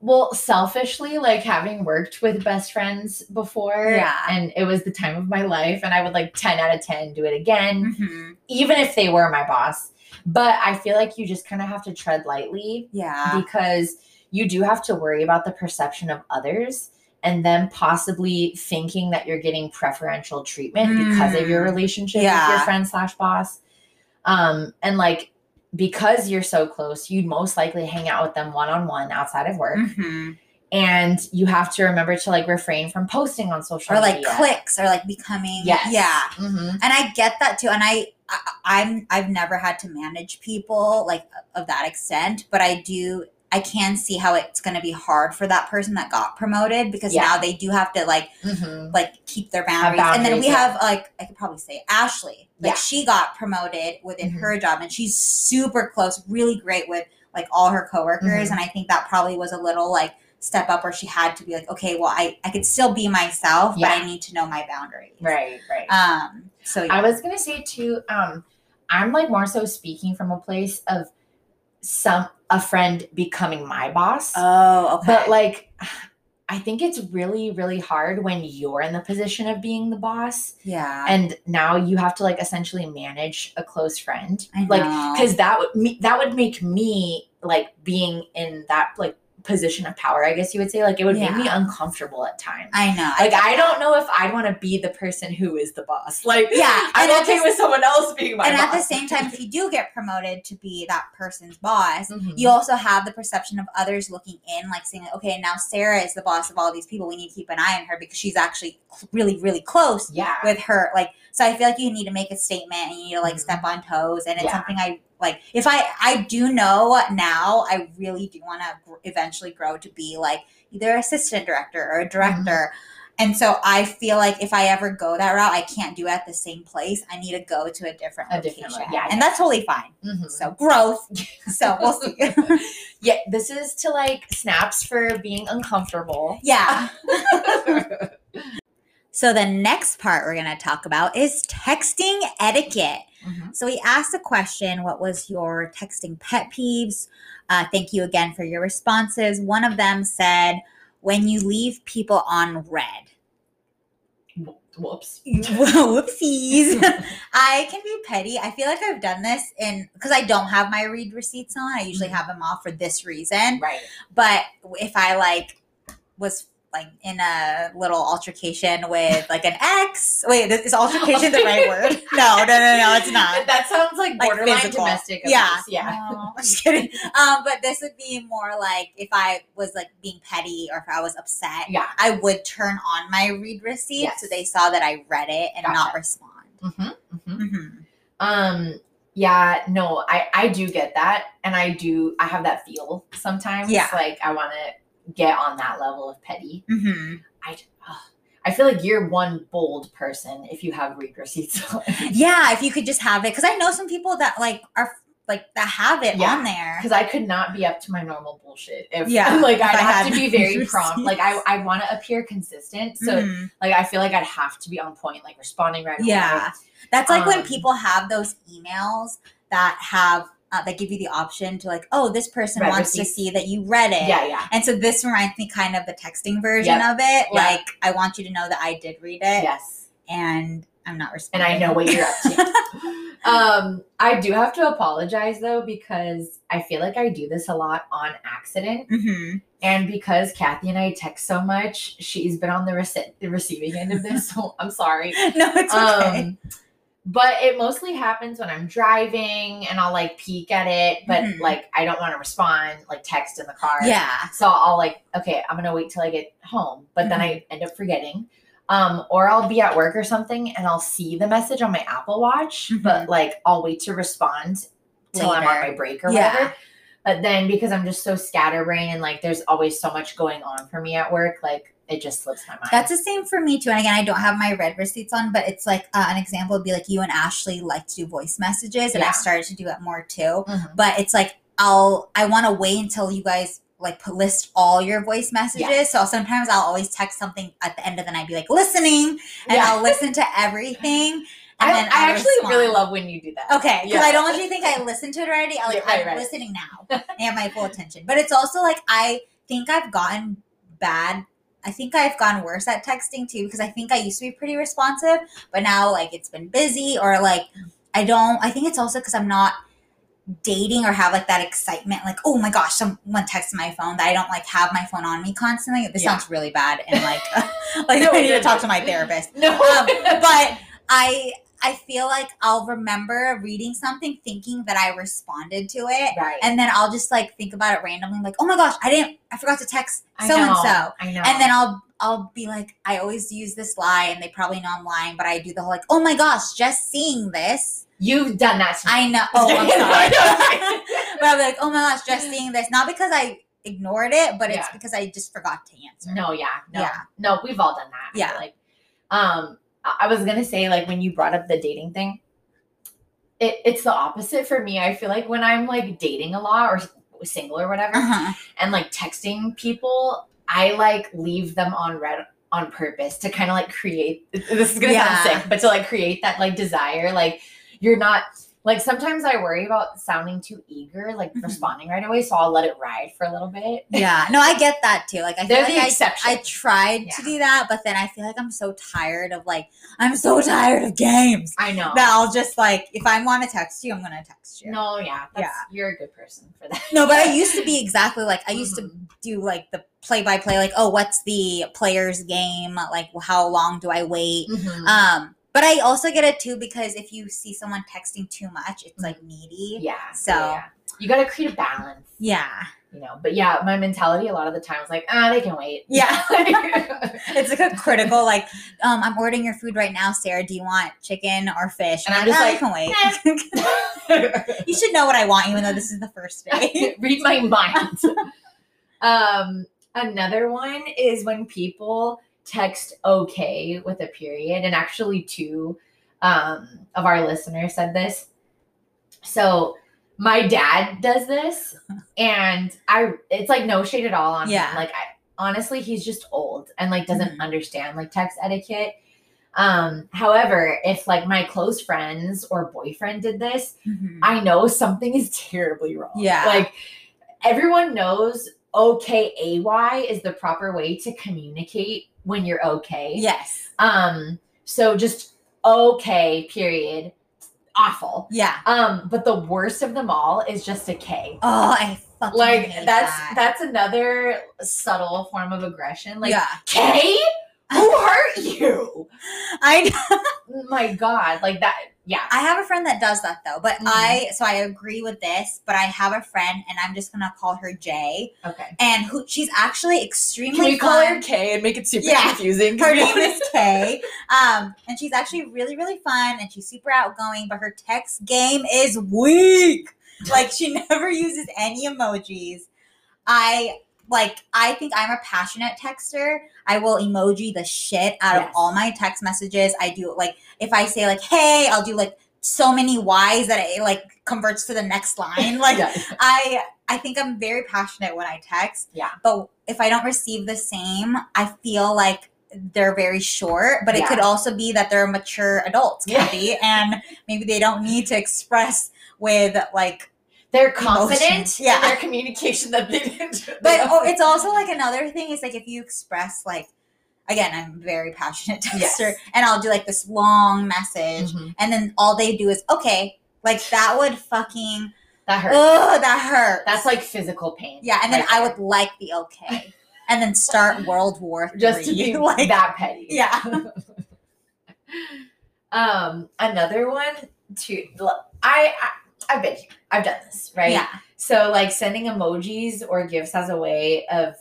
Well, selfishly, like having worked with best friends before, Yeah. and it was the time of my life, and I would like 10 out of 10 do it again, Mhm. even if they were my boss. But I feel like you just kind of have to tread lightly Yeah. because you do have to worry about the perception of others and then possibly thinking that you're getting preferential treatment because of your Mm. relationship with your friend slash boss. Um, and like because you're so close, you'd most likely hang out with them one on one outside of work. Mhm. And you have to remember to like refrain from posting on social Or like media. clicks or like becoming. Yes. Yeah. Mhm. and I get that too. And I, I I'm I've never had to manage people like of that extent, but I do I can see how it's going to be hard for that person that got promoted because Yeah. now they do have to like Mhm. like keep their boundaries. and then we yeah. have like I could probably say Ashley. Like Yeah. she got promoted within Mhm. her job and she's super close, really great with like all her coworkers. Mhm. And I think that probably was a little like step up where she had to be like, okay, well I, I could still be myself, but I need to know my boundaries. Right, right. Um so. I was gonna say too, um, I'm like more so speaking from a place of some a friend becoming my boss. Oh, okay. But like I think it's really, really hard when you're in the position of being the boss yeah, and now you have to like essentially manage a close friend. I Like because that would me that would make me like being in that like position of power, I guess you would say. Like it would make me uncomfortable at times. I know. Like get I don't know if I'd want to be the person who is the boss. Like Yeah, I'm okay the- with someone else being my and boss. at the same time, if you do get promoted to be that person's boss, Mhm. you also have the perception of others looking in, like saying, okay, now Sarah is the boss of all these people. We need to keep an eye on her because she's actually really, really close yeah. with her. Like, so I feel like you need to make a statement and you need to like Mhm. step on toes. And it's Yeah. something I like. If I, I do know now, I really do want to gr- eventually grow to be like either assistant director or a director. And so I feel like if I ever go that route, I can't do it at the same place. I need to go to a different A location. different yeah, and that's totally fine. Mhm. So growth. so we'll see. yeah, this is to like snaps for being uncomfortable. yeah. So the next part we're going to talk about is texting etiquette. Mhm. So we asked a question What was your texting pet peeves? Uh, thank you again for your responses. One of them said, When you leave people on read. Whoops. Whoopsies. I can be petty. I feel like I've done this in because I don't have my read receipts on. I usually Mhm. have them off for this reason. Right. But if I like was like in a little altercation with like an ex, wait, is is altercation the right word? No, no, no, no, it's not. That sounds like Like borderline physical. domestic abuse. Yeah, Yeah. No, I'm just kidding. Um, but this would be more like if I was like being petty or if I was upset, Yeah. I would turn on my read receipt so they saw that I read it and not respond. Mm-hmm. hmm Um. Yeah. No. I I do get that, and I do. I have that feel sometimes. Yeah. Like I want to get on that level of petty. hmm I. I feel like you're one bold person if you have read receipts. Yeah, if you could just have it, because I know some people that like are like that have it Yeah, on there. because I could not be up to my normal bullshit. If Yeah, like I'd I have to be very prompt. Like I I want to appear consistent. So Mhm. like I feel like I'd have to be on point, like responding right away. Yeah. That's like when Um, people have those emails that have uh, that give you the option to like, oh, this person Read wants to see that you read it. Yeah, yeah. And so this reminds me kind of the texting version Yep. of it. Like, I want you to know that I did read it Yes. and I'm not responding. And. I know what you're up to. um, I do have to apologize though, because I feel like I do this a lot on accident. hmm And because Kathy and I text so much, she's been on the, rece- the receiving end of this. So I'm sorry. No, it's okay. Um, but it mostly happens when I'm driving and I'll like peek at it, but Mhm. like I don't want to respond, like text in the car. yeah. So I'll like, okay, I'm gonna wait till I get home, but then I end up forgetting. Um, or I'll be at work or something and I'll see the message on my Apple Watch, but like I'll wait to respond till I'm on my break or Yeah. whatever. But then because I'm just so scatterbrained and like there's always so much going on for me at work, like it just slips my mind. That's the same for me too. And again, I don't have my read receipts on, but it's like uh, an example would be like you and Ashley like to do voice messages, and Yeah. I've started to do it more too. Mhm. But it's like I'll I want to wait until you guys like list all your voice messages. Yeah. So sometimes I'll always text something at the end of the night, be like listening, and Yeah. I'll listen to everything. And I, then I actually really love when you do that. Okay, because Yeah. I don't want you to think I listened to it already. I like right, I'm right. listening now. I have my full attention. But it's also like I think I've gotten bad. I think I've gone worse at texting too because I think I used to be pretty responsive, but now like it's been busy or like I don't. I think it's also because I'm not dating or have like that excitement like oh my gosh someone texted my phone that i don't like have my phone on me constantly this Yeah. sounds really bad and like like No, i need to talk to my therapist No. um, but i i feel like i'll remember reading something thinking that i responded to it right. and then i'll just like think about it randomly like oh my gosh i didn't i forgot to text so and so I know. and then I'll I'll be like, I always use this lie, and they probably know I'm lying, but I do the whole like, oh my gosh, just seeing this, you've done that to me. I know. Oh, I'm sorry. but I'll be like, oh my gosh, just seeing this, not because I ignored it, but it's Yeah. because I just forgot to answer. No, yeah, no, Yeah. no. We've all done that. Yeah. Like, um, I was gonna say like when you brought up the dating thing, it, it's the opposite for me. I feel like when I'm like dating a lot or single or whatever, Uh-huh. and like texting people, I like leave them on read on purpose to kind of like create. This is gonna Yeah. sound sick, but to like create that like desire, like you're not. Like sometimes I worry about sounding too eager, like Mhm. responding right away, so I'll let it ride for a little bit. Yeah, no, I get that too. Like I feel They're like the I, exception. I tried to do that, but then I feel like I'm so tired of like I'm so tired of games I know. that I'll just like if I want to text you, I'm gonna text you. No, yeah, that's, Yeah. you're a good person for that. No, but I used to be exactly like I used to Mhm. do like the play by play, like oh, what's the player's game? Like how long do I wait? Mhm. Um, but I also get it too because if you see someone texting too much, it's like needy. yeah, so- yeah. you got to create a balance, Yeah, you know. But yeah, my mentality a lot of the time is like, ah, they can wait. Yeah. it's like a critical like um I'm ordering your food right now, Sarah. Do you want chicken or fish? And I'm just "Ah, like, you can wait. you should know what I want, even though this is the first day. Read my mind. um, another one is when people text okay with a period, and actually two um, of our listeners said this. So my dad does this, and I it's like no shade at all on Yeah. him. Like I honestly, he's just old and like doesn't Mhm. understand like text etiquette. Um, however, if like my close friends or boyfriend did this, Mhm. I know something is terribly wrong. Yeah. Like everyone knows OKAY AY is the proper way to communicate when you're okay. Yes. Um, so just okay, period. Awful. Yeah. Um, but the worst of them all is just a K. Oh, I fucking Like that's that. that's another subtle form of aggression. Like yeah. K? Who hurt you? I My God. Like that yeah. I have a friend that does that though, but Mhm. I so I agree with this, but I have a friend and I'm just gonna call her Jay, Okay. and who she's actually extremely Can we call her K and make it super Yeah. confusing? Her name is Kay, um, and she's actually really really fun and she's super outgoing, but her text game is weak. Like she never uses any emojis. I like I think I'm a passionate texter. I will emoji the shit out Yes. of all my text messages. I do like if I say like hey, I'll do like so many Y's that it like converts to the next line. Like Yeah. I I think I'm very passionate when I text. Yeah. But if I don't receive the same, I feel like they're very short, but it could also be that they're mature adults, Yeah. And maybe they don't need to express with like they're confident Yeah. in their communication that they didn't. but oh, it's also like another thing is like if you express like again, I'm a very passionate texter Yes. and I'll do like this long message Mhm. and then all they do is okay, like that would fucking that hurts. oh that hurt. That's like physical pain. Yeah, and then right I there. would like the okay, and then start World War Three. just to be like, that petty. yeah, Um, another one to I, I I've been here. I've done this, right? yeah, So like sending emojis or gifts as a way of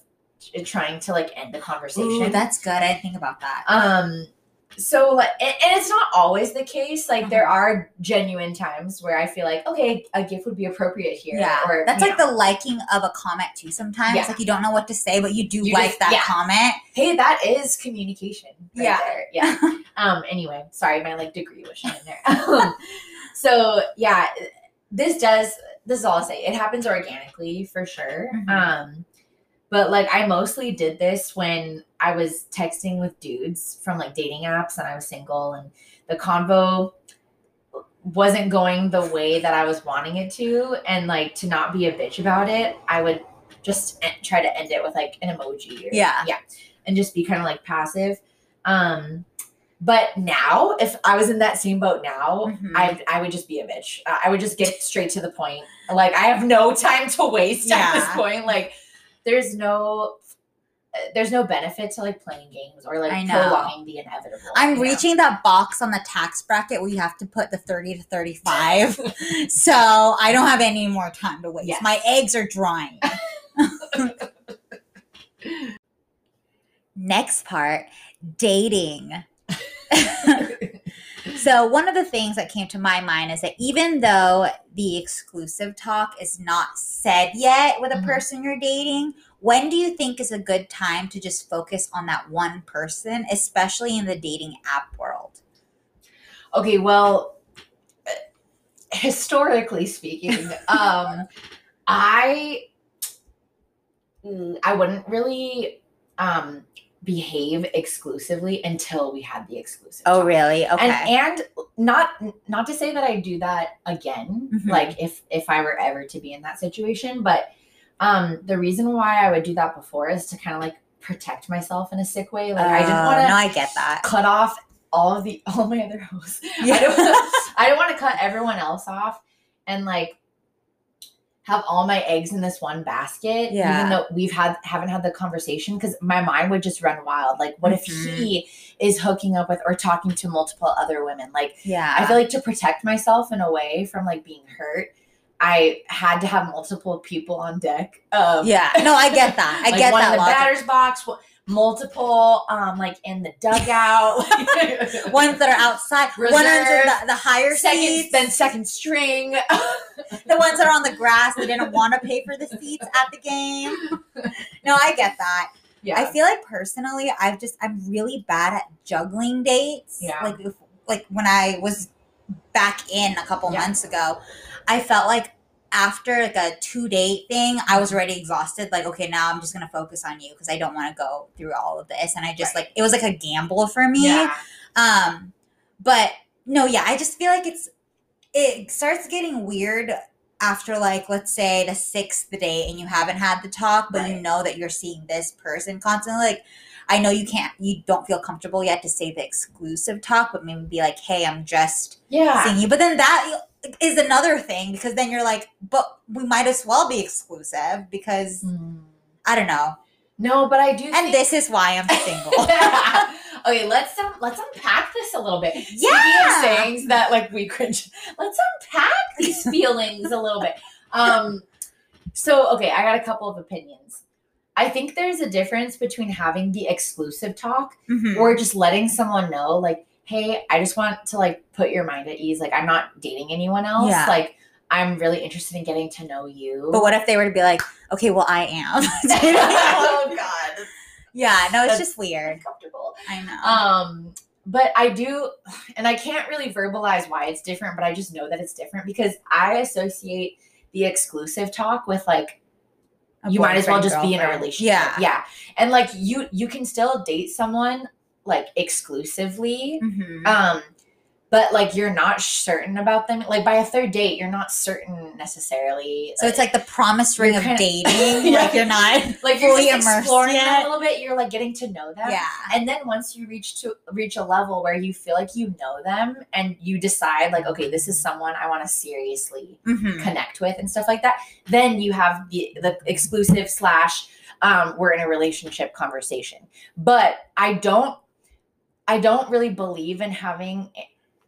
trying to like end the conversation. Ooh, that's good. I think about that. um so like and, and it's not always the case like there Uh-huh. are genuine times where i feel like okay a gift would be appropriate here yeah, or that's like know, the liking of a comment too. Sometimes, Yeah. like you don't know what to say, but you do You like just- that yeah. comment. hey that is communication right Yeah. there. yeah um anyway sorry my like degree was showing there um, so yeah this does this is all i'll say it happens organically for sure Mhm. um but like i mostly did this when i was texting with dudes from like dating apps and i was single and the convo wasn't going the way that i was wanting it to and like to not be a bitch about it i would just try to end it with like an emoji. Or, Yeah. yeah, and just be kind of like passive. Um, but now, if I was in that same boat now, Mhm. I I would just be a bitch. Uh, I would just get straight to the point. Like I have no time to waste at this point. Like there's no. There's no benefit to like playing games or like prolonging the inevitable. I'm you know? reaching that box on the tax bracket where you have to put the 30 to 35. so I don't have any more time to waste. Yes. My eggs are drying. Next part dating. so, one of the things that came to my mind is that even though the exclusive talk is not said yet with a Mhm. person you're dating, when do you think is a good time to just focus on that one person, especially in the dating app world? Okay, well, uh, historically speaking, um, I mm, I wouldn't really um, behave exclusively until we had the exclusive. Oh, really? Okay. And and not not to say that I do that again, Mhm. like if if I were ever to be in that situation, but um, the reason why I would do that before is to kind of like protect myself in a sick way. Like I didn't Oh, want to No, I get that. cut off all of the all my other hosts. Yeah. I don't want to cut everyone else off and like have all my eggs in this one basket Yeah. even though we've had haven't had the conversation because my mind would just run wild like what Mhm. if he is hooking up with or talking to multiple other women like Yeah. i feel like to protect myself in a way from like being hurt i had to have multiple people on deck um yeah. No, I get that. I like get one that in the logic. batter's box one- multiple um like in the dugout Ones that are outside, one under the, the higher second seats, then second string the ones that are on the grass. They didn't want to pay for the seats at the game. No, I get that. yeah I feel like personally, I've just I'm really bad at juggling dates. Yeah. Like if, like when I was back in a couple Yeah. months ago, I felt like after like a two date thing, I was already exhausted. Like, okay, now I'm just gonna focus on you because I don't want to go through all of this. And I just Right. like it was like a gamble for me. yeah Um, but no, yeah, I just feel like it's it starts getting weird after like let's say the sixth date and you haven't had the talk, but you know that you're seeing this person constantly. Like I know you can't you don't feel comfortable yet to say the exclusive talk, but maybe be like, hey, I'm just yeah seeing you. But then that is another thing because then you're like, but we might as well be exclusive because Hmm. I don't know. no but i do And think- this is why I'm single. okay let's um, let's unpack this a little bit Yeah. sayings that like we cringe let's unpack these feelings a little bit um so okay i got a couple of opinions i think there's a difference between having the exclusive talk Mhm. or just letting someone know like hey i just want to like put your mind at ease like i'm not dating anyone else Yeah. like i'm really interested in getting to know you But what if they were to be like, okay, well, I am. oh god yeah, no, it's That's- just weird. uncomfortable I know. um but i do and i can't really verbalize why it's different but i just know that it's different because i associate the exclusive talk with like A you might as well just be in a relationship Yeah. yeah and like you you can still date someone like exclusively Mhm. um but like you're not certain about them like by a third date you're not certain necessarily so it's like the promise ring of dating. Yeah. Like you're not like you're fully immersed exploring them yet. a little bit you're like getting to know them Yeah. and then once you reach to reach a level where you feel like you know them and you decide like okay this is someone i want to seriously Mhm. connect with and stuff like that then you have the the exclusive slash um, we're in a relationship conversation but i don't i don't really believe in having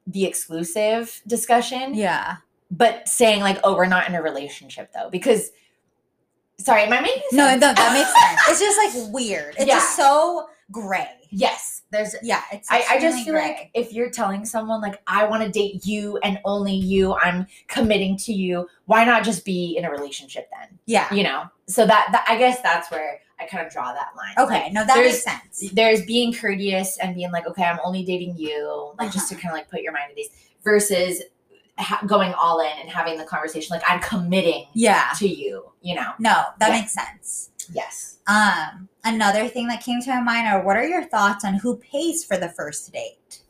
the exclusive discussion Yeah. but saying like oh we're not in a relationship though because sorry am i making sense? No, no, that makes sense. It's just like weird. It's Yeah. just so gray. yes there's Yeah. It's I, I just feel gray. like if you're telling someone like I want to date you and only you, I'm committing to you. Why not just be in a relationship then? yeah. You know. So that, that I guess that's where I kind of draw that line. Okay. Like, no, that makes sense. there's being courteous and being like, okay, I'm only dating you, like just Uh-huh. to kind of like put your mind at ease, versus ha- going all in and having the conversation like I'm committing Yeah. to you. You know. No, that Yeah. makes sense. Yes. Um, another thing that came to my mind are what are your thoughts on who pays for the first date?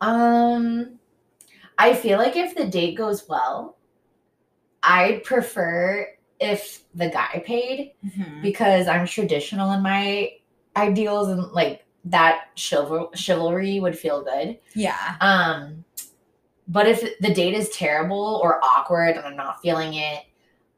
Um, I feel like if the date goes well, I'd prefer if the guy paid Mhm. because I'm traditional in my ideals and like that chival- chivalry would feel good. Yeah. Um, but if the date is terrible or awkward and I'm not feeling it,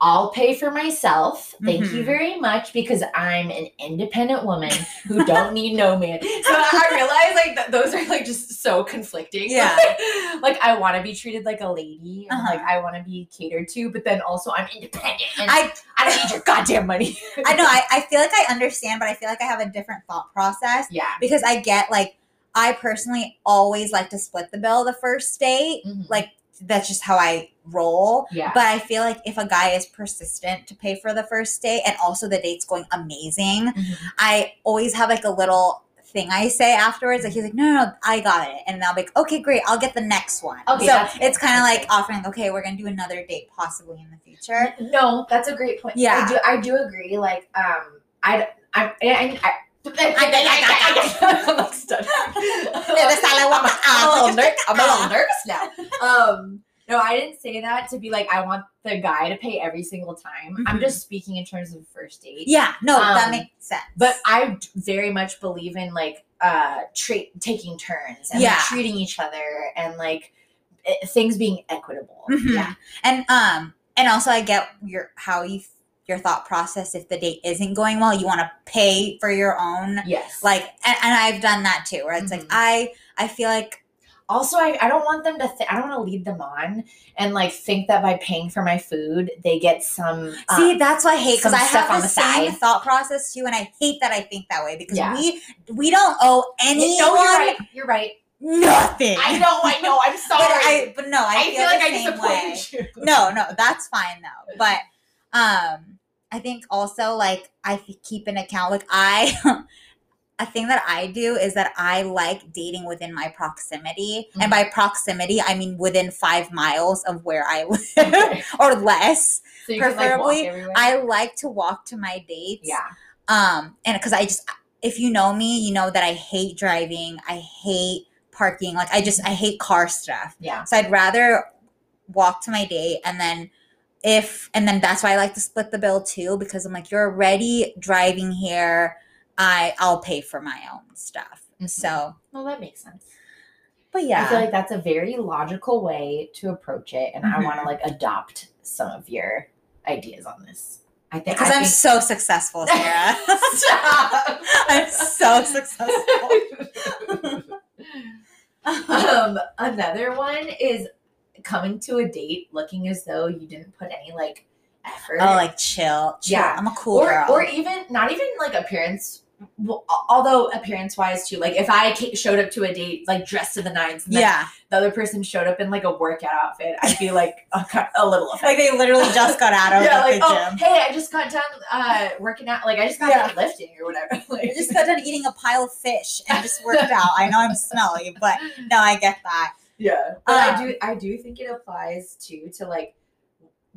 I'll pay for myself. Thank you Mhm. very much because I'm an independent woman who don't need no man. So I realize like that those are like just so conflicting. Yeah. like I want to be treated like a lady and Uh-huh. like I want to be catered to, but then also I'm independent and I I don't need your goddamn money. I know I, I feel like I understand, but I feel like I have a different thought process yeah. because I get like I personally always like to split the bill the first date. Mhm. Like that's just how I roll. Yeah. But I feel like if a guy is persistent to pay for the first date and also the date's going amazing, Mhm. I always have like a little thing I say afterwards. Like he's like, no, no, no, I got it, and I'll be like, okay, great, I'll get the next one. Okay, so it's kind of like offering, okay, we're gonna do another date possibly in the future. No, that's a great point. Yeah. I do. I do agree. Like, um, I, I, I, I I'm like stuttering. I'm, a, I'm a little ner- I'm a little nervous now. Um, no, I didn't say that to be like I want the guy to pay every single time. I'm Mhm. just speaking in terms of first date. Yeah, no, that Um, makes sense. But I very much believe in like uh tra- taking turns and like, treating each other and like eh, things being equitable. Mhm. Yeah. and um, and also I get your how you your thought process. If the date isn't going well, you want to pay for your own. Yes. Like, and, and I've done that too. Where it's like Mhm. I I feel like also I, I don't want them to th- i don't want to lead them on and like think that by paying for my food they get some See, um, that's what I hate because I have on the, the same side. thought process too, and I hate that I think that way because Yeah. we we don't owe anyone no you're right you're right nothing. i know i know i'm But sorry I, but no, I, I feel, feel like the i same way. you No, no, that's fine though. But um, I think also like I keep an account. Like I, a thing that I do is that I like dating within my proximity, and Mm-hmm. by proximity I mean within five miles of where I live Okay. or less. so can, like, preferably. I like to walk to my dates. yeah Um, and because I just, if you know me, you know that I hate driving. I hate parking. Like I just, I hate car stuff. yeah So I'd rather walk to my date and then if, and then that's why I like to split the bill too, because I'm like, you're already driving here. I, I'll pay for my own stuff. Mhm. So, well that makes sense but yeah, i feel like that's a very logical way to approach it and i Mhm. want to like adopt some of your ideas on this i think Because I I'm think- so successful, Sarah. Stop. I'm so successful. um, another one is coming to a date looking as though you didn't put any like effort. oh, like chill. chill. Yeah. I'm a cool or girl. or even not even like appearance. Well, although appearance wise too, like if I showed up to a date like dressed to the nines, and yeah. the other person showed up in like a workout outfit, I'd be like a, little Like they literally just got out of yeah, the like oh gym. hey, I just got done uh working out. Like I just got Yeah. done lifting or whatever. like I just got done eating a pile of fish and just worked out. I know I'm smelly, but no, I get that. Yeah, but I Um, do I do think it applies too to like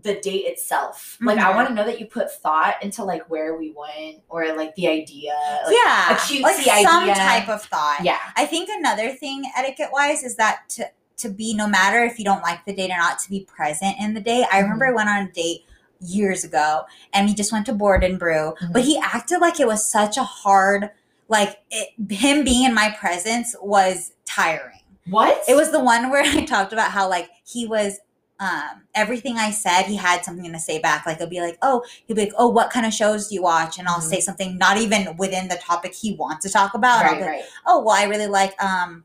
the date itself. Like I Mhm. want to know that you put thought into like where we went or like the idea. Like, yeah, a cutesy like some idea. type of thought. yeah. I think another thing etiquette wise is that to to be no matter if you don't like the date or not to be present in the date. I remember I went on a date years ago and we just went to Board and Brew, Mhm. but he acted like it was such a hard like it, him being in my presence was tiring. What? It was the one where I talked about how like he was um everything I said he had something to say back. Like it'll be like, oh, he'll be like, oh, what kind of shows do you watch? And I'll Mhm. say something not even within the topic he wants to talk about. and I'll right, be like, oh, well, I really like um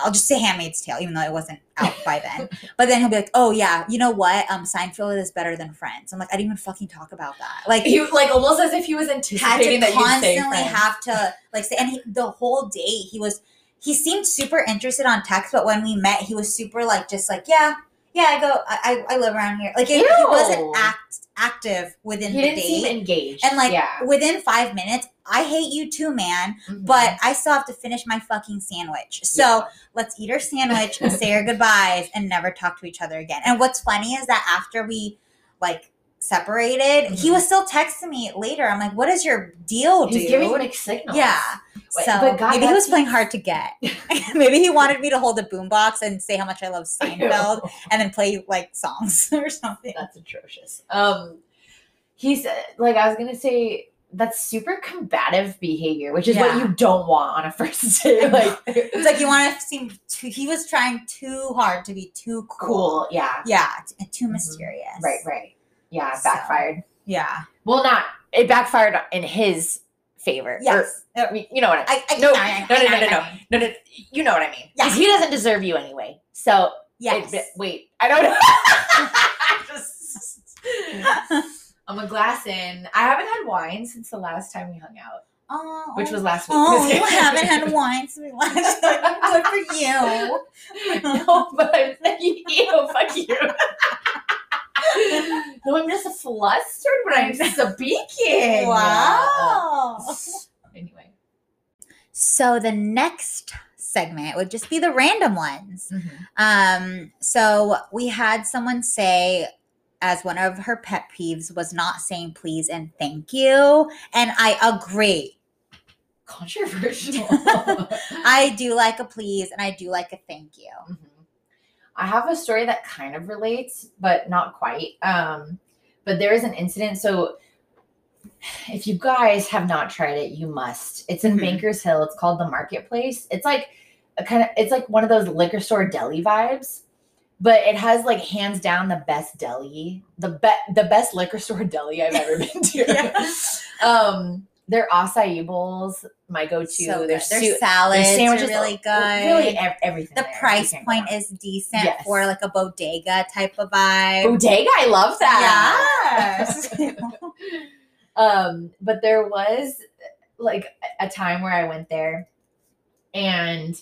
I'll just say Handmaid's Tale, even though it wasn't out by then. But then he'll be like, "Oh yeah, you know what? Um, Seinfeld is better than Friends." I'm like, I didn't even fucking talk about that. Like, He like almost as if he was had anticipating to that constantly have to like say and he, the whole day he was he seemed super interested on text but when we met he was super like just like yeah yeah i go i i, live around here like it, he wasn't act active within he the didn't date seem engaged. and like yeah. within five minutes i hate you too man Mhm. but i still have to finish my fucking sandwich so Yeah. let's eat our sandwich say our goodbyes and never talk to each other again and what's funny is that after we like separated he Mhm. was still texting me later i'm like what is your deal dude he's giving mixed signals. yeah. Wait, so but God, maybe he was playing hard to get. maybe he wanted me to hold a boombox and say how much I love Seinfeld and then play like songs or something. That's atrocious. Um, he's uh, like I was gonna say that's super combative behavior, which is what you don't want on a first date. Like It's like you want to seem too. He was trying too hard to be too cool. cool, yeah, Yeah, too Mhm. mysterious. right, right, yeah, So- backfired. Yeah. Well, not it backfired in his favor. Yes. Mean, you know what I I, I No, I- no, no, no, no, no. No, no, you know what I mean. Because he doesn't deserve you anyway. So Yes. it- wait, I don't know. I'm a glass in. I haven't had wine since the last time we hung out, oh, which was oh. last week. Oh, you haven't had wine since we last. Good for you. no, but I'm ew, fuck you. No, I'm just flustered when I'm speaking. Wow. Anyway. So the next segment would just be the random ones. Mhm. Um, so we had someone say as one of her pet peeves was not saying please and thank you. And I agree. Controversial. I do like a please and I do like a thank you. Mhm. I have a story that kind of relates, but not quite. Um, but there is an incident. So, if you guys have not tried it, you must. It's in Mhm. Bankers Hill. It's called the Marketplace. It's like a kind of. It's like one of those liquor store deli vibes, but it has like hands down the best deli, the be- the best liquor store deli I've ever been to. Yeah. Um, their acai bowls, my go-to. So their su- salads their sandwiches, are really good. Really, ev- everything. the there. Price point wrong. is decent Yes. for like a bodega type of vibe. bodega. I love that. Yes. um, but there was like a time where I went there and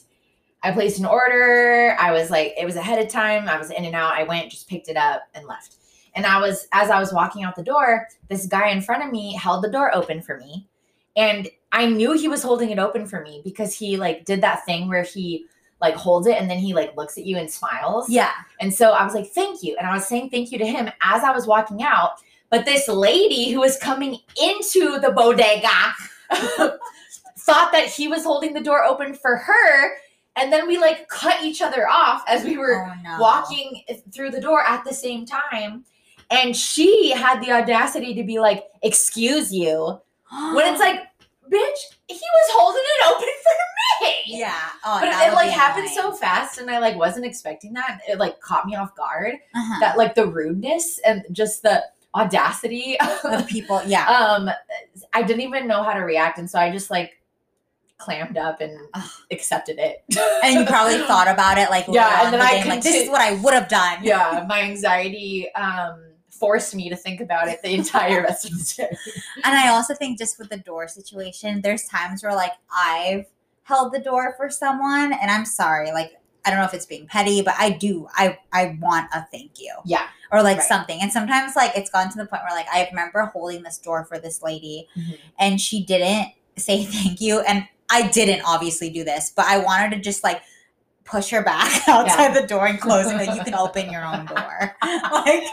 I placed an order. I was like, it was ahead of time. I was in and out. I went, just picked it up and left. And I was, as I was walking out the door, this guy in front of me held the door open for me. And I knew he was holding it open for me because he like did that thing where he like holds it and then he like looks at you and smiles. yeah. And so I was like, thank you. And I was saying thank you to him as I was walking out. But this lady who was coming into the bodega thought that he was holding the door open for her. And then we like cut each other off as we were Oh, no. walking through the door at the same time. And she had the audacity to be like, excuse you. When it's like, bitch, he was holding it open for me. yeah. Oh, But it like happened so fast and I like wasn't expecting that. It like caught me off guard. Uh-huh. That like the rudeness and just the audacity. of people. Yeah. um I didn't even know how to react. And so I just like clammed up and Ugh. accepted it. and you probably thought about it like Yeah, and then the I day, like this is what I would have done. yeah, my anxiety um forced me to think about it the entire rest of the day. And I also think just with the door situation, there's times where like I've held the door for someone and I'm sorry, like I don't know if it's being petty, but I do. I I want a thank you. Yeah. Or like Right. something. And sometimes like it's gone to the point where like I remember holding this door for this lady Mhm. and she didn't say thank you. And I didn't obviously do this, but I wanted to just like push her back outside the door and close it. Like you can open your own door. like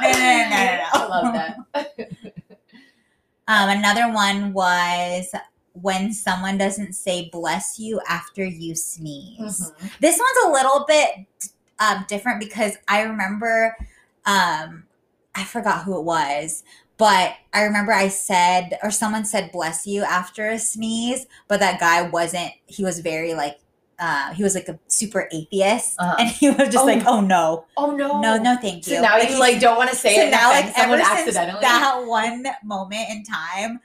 no, no, no, no, no. I love that. Um, another one was when someone doesn't say bless you after you sneeze. Mhm. This one's a little bit um, different because I remember, um, I forgot who it was, but I remember I said, or someone said bless you after a sneeze, but that guy wasn't, he was very like, uh, he was like a super atheist, Uh-huh. and he was just Oh. like, "Oh no, Oh no. no, no, thank you." So now you he's- like don't want to say so it now like someone ever since accidentally. that one moment in time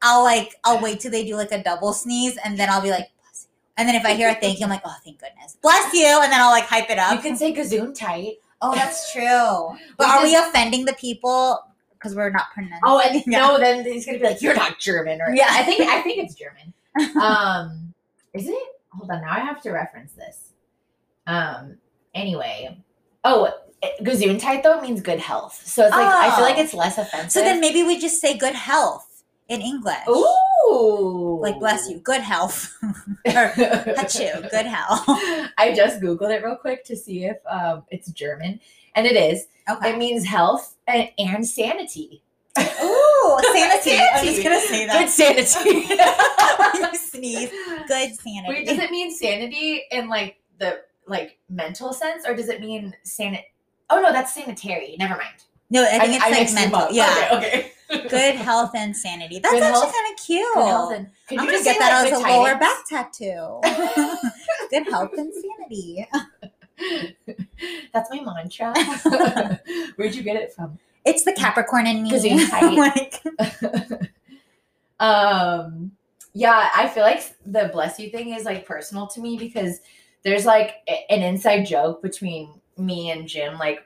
i'll like i'll wait till they do like a double sneeze and then i'll be like bless you and then if i hear a thank you i'm like oh thank goodness bless you and then i'll like hype it up you can say gesundheit. oh that's true but are we offending the people because we're not pronouncing Oh, and Yeah. no, then he's gonna be like, "You're not German," or Yeah. I think I think it's German. Um, is it? Hold on, now I have to reference this. Um, anyway, oh, it- gesundheit though means good health, so it's like I feel like Oh. it's less offensive. so then maybe we just say good health in english ooh, like bless you good health or Hachu, good health I just googled it real quick to see if um, it's German, and it is. okay It means health and, and sanity. Ooh, sanity. I'm just gonna say that. Good sanity. When you sneeze, good sanity. Wait, does it mean sanity in like the like mental sense, or does it mean sanit? Oh no, that's sanitary. Never mind. No, I think it's like mental. Yeah. Okay. okay. Good health and sanity. That's Good actually kind of cute. Good health and- Could I'm gonna get that like, as a good lower back tattoo. Good health and sanity. That's my mantra. Where'd you get it from? It's the Capricorn in me. like, um yeah i feel like the bless you thing is like personal to me because there's like an inside joke between me and jim like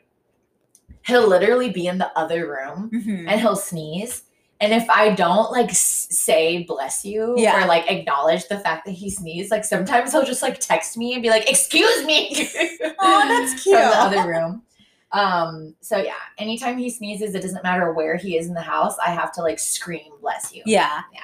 he'll literally be in the other room mhm. and he'll sneeze and if i don't like s- say bless you Yeah. or like acknowledge the fact that he sneezed like sometimes he'll just like text me and be like excuse me Oh, that's cute. from the other room um so yeah anytime he sneezes it doesn't matter where he is in the house i have to like scream bless you Yeah. Yeah.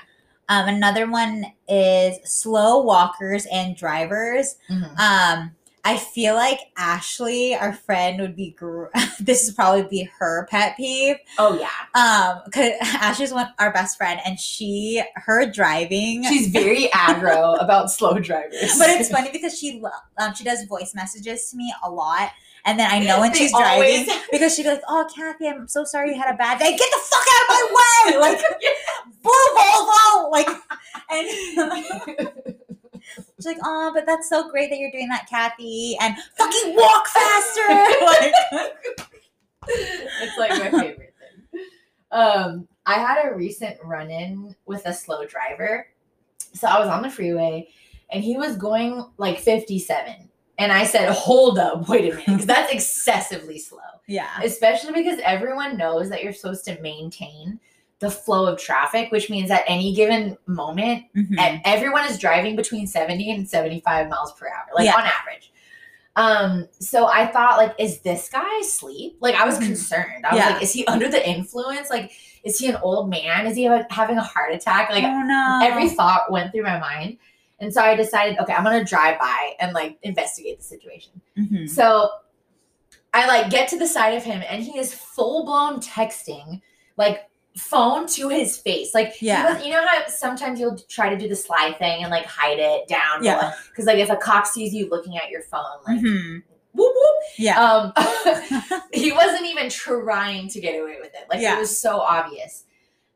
Um, another one is slow walkers and drivers. Mhm. Um, I feel like Ashley, our friend, would be. Gr- this is probably be her pet peeve. oh yeah Um, cause Ashley's one our best friend, and she her driving. She's very aggro about slow drivers. but it's funny because she um she does voice messages to me a lot, and then I know when she's driving because be like, "Oh, Kathy, I'm so sorry you had a bad day. Get the fuck out of my way!" Like blue Volvo, like, and she's like, "Oh, but that's so great that you're doing that, Kathy, and fucking walk faster." like, it's like my favorite thing. Um, I had a recent run-in with a slow driver. So I was on the freeway and he was going like 57. And I said, hold up, wait a minute, because that's excessively slow. yeah, Especially because everyone knows that you're supposed to maintain the flow of traffic, which means at any given moment, Mhm. and everyone is driving between 70 and 75 miles per hour like Yeah. on average um so i thought like is this guy asleep like i was Mhm. concerned i was Yeah. like is he under the influence like is he an old man is he having a heart attack like oh no, every thought went through my mind and so i decided okay i'm gonna drive by and like investigate the situation Mhm. so I like get to the side of him and he is full blown texting, like phone to his face. Like, Yeah. was- you know how sometimes you'll try to do the sly thing and like hide it down. Yeah. Because like if a cop sees you looking at your phone, like Mhm. whoop whoop. yeah, Um, he wasn't even trying to get away with it. Like Yeah. it was so obvious.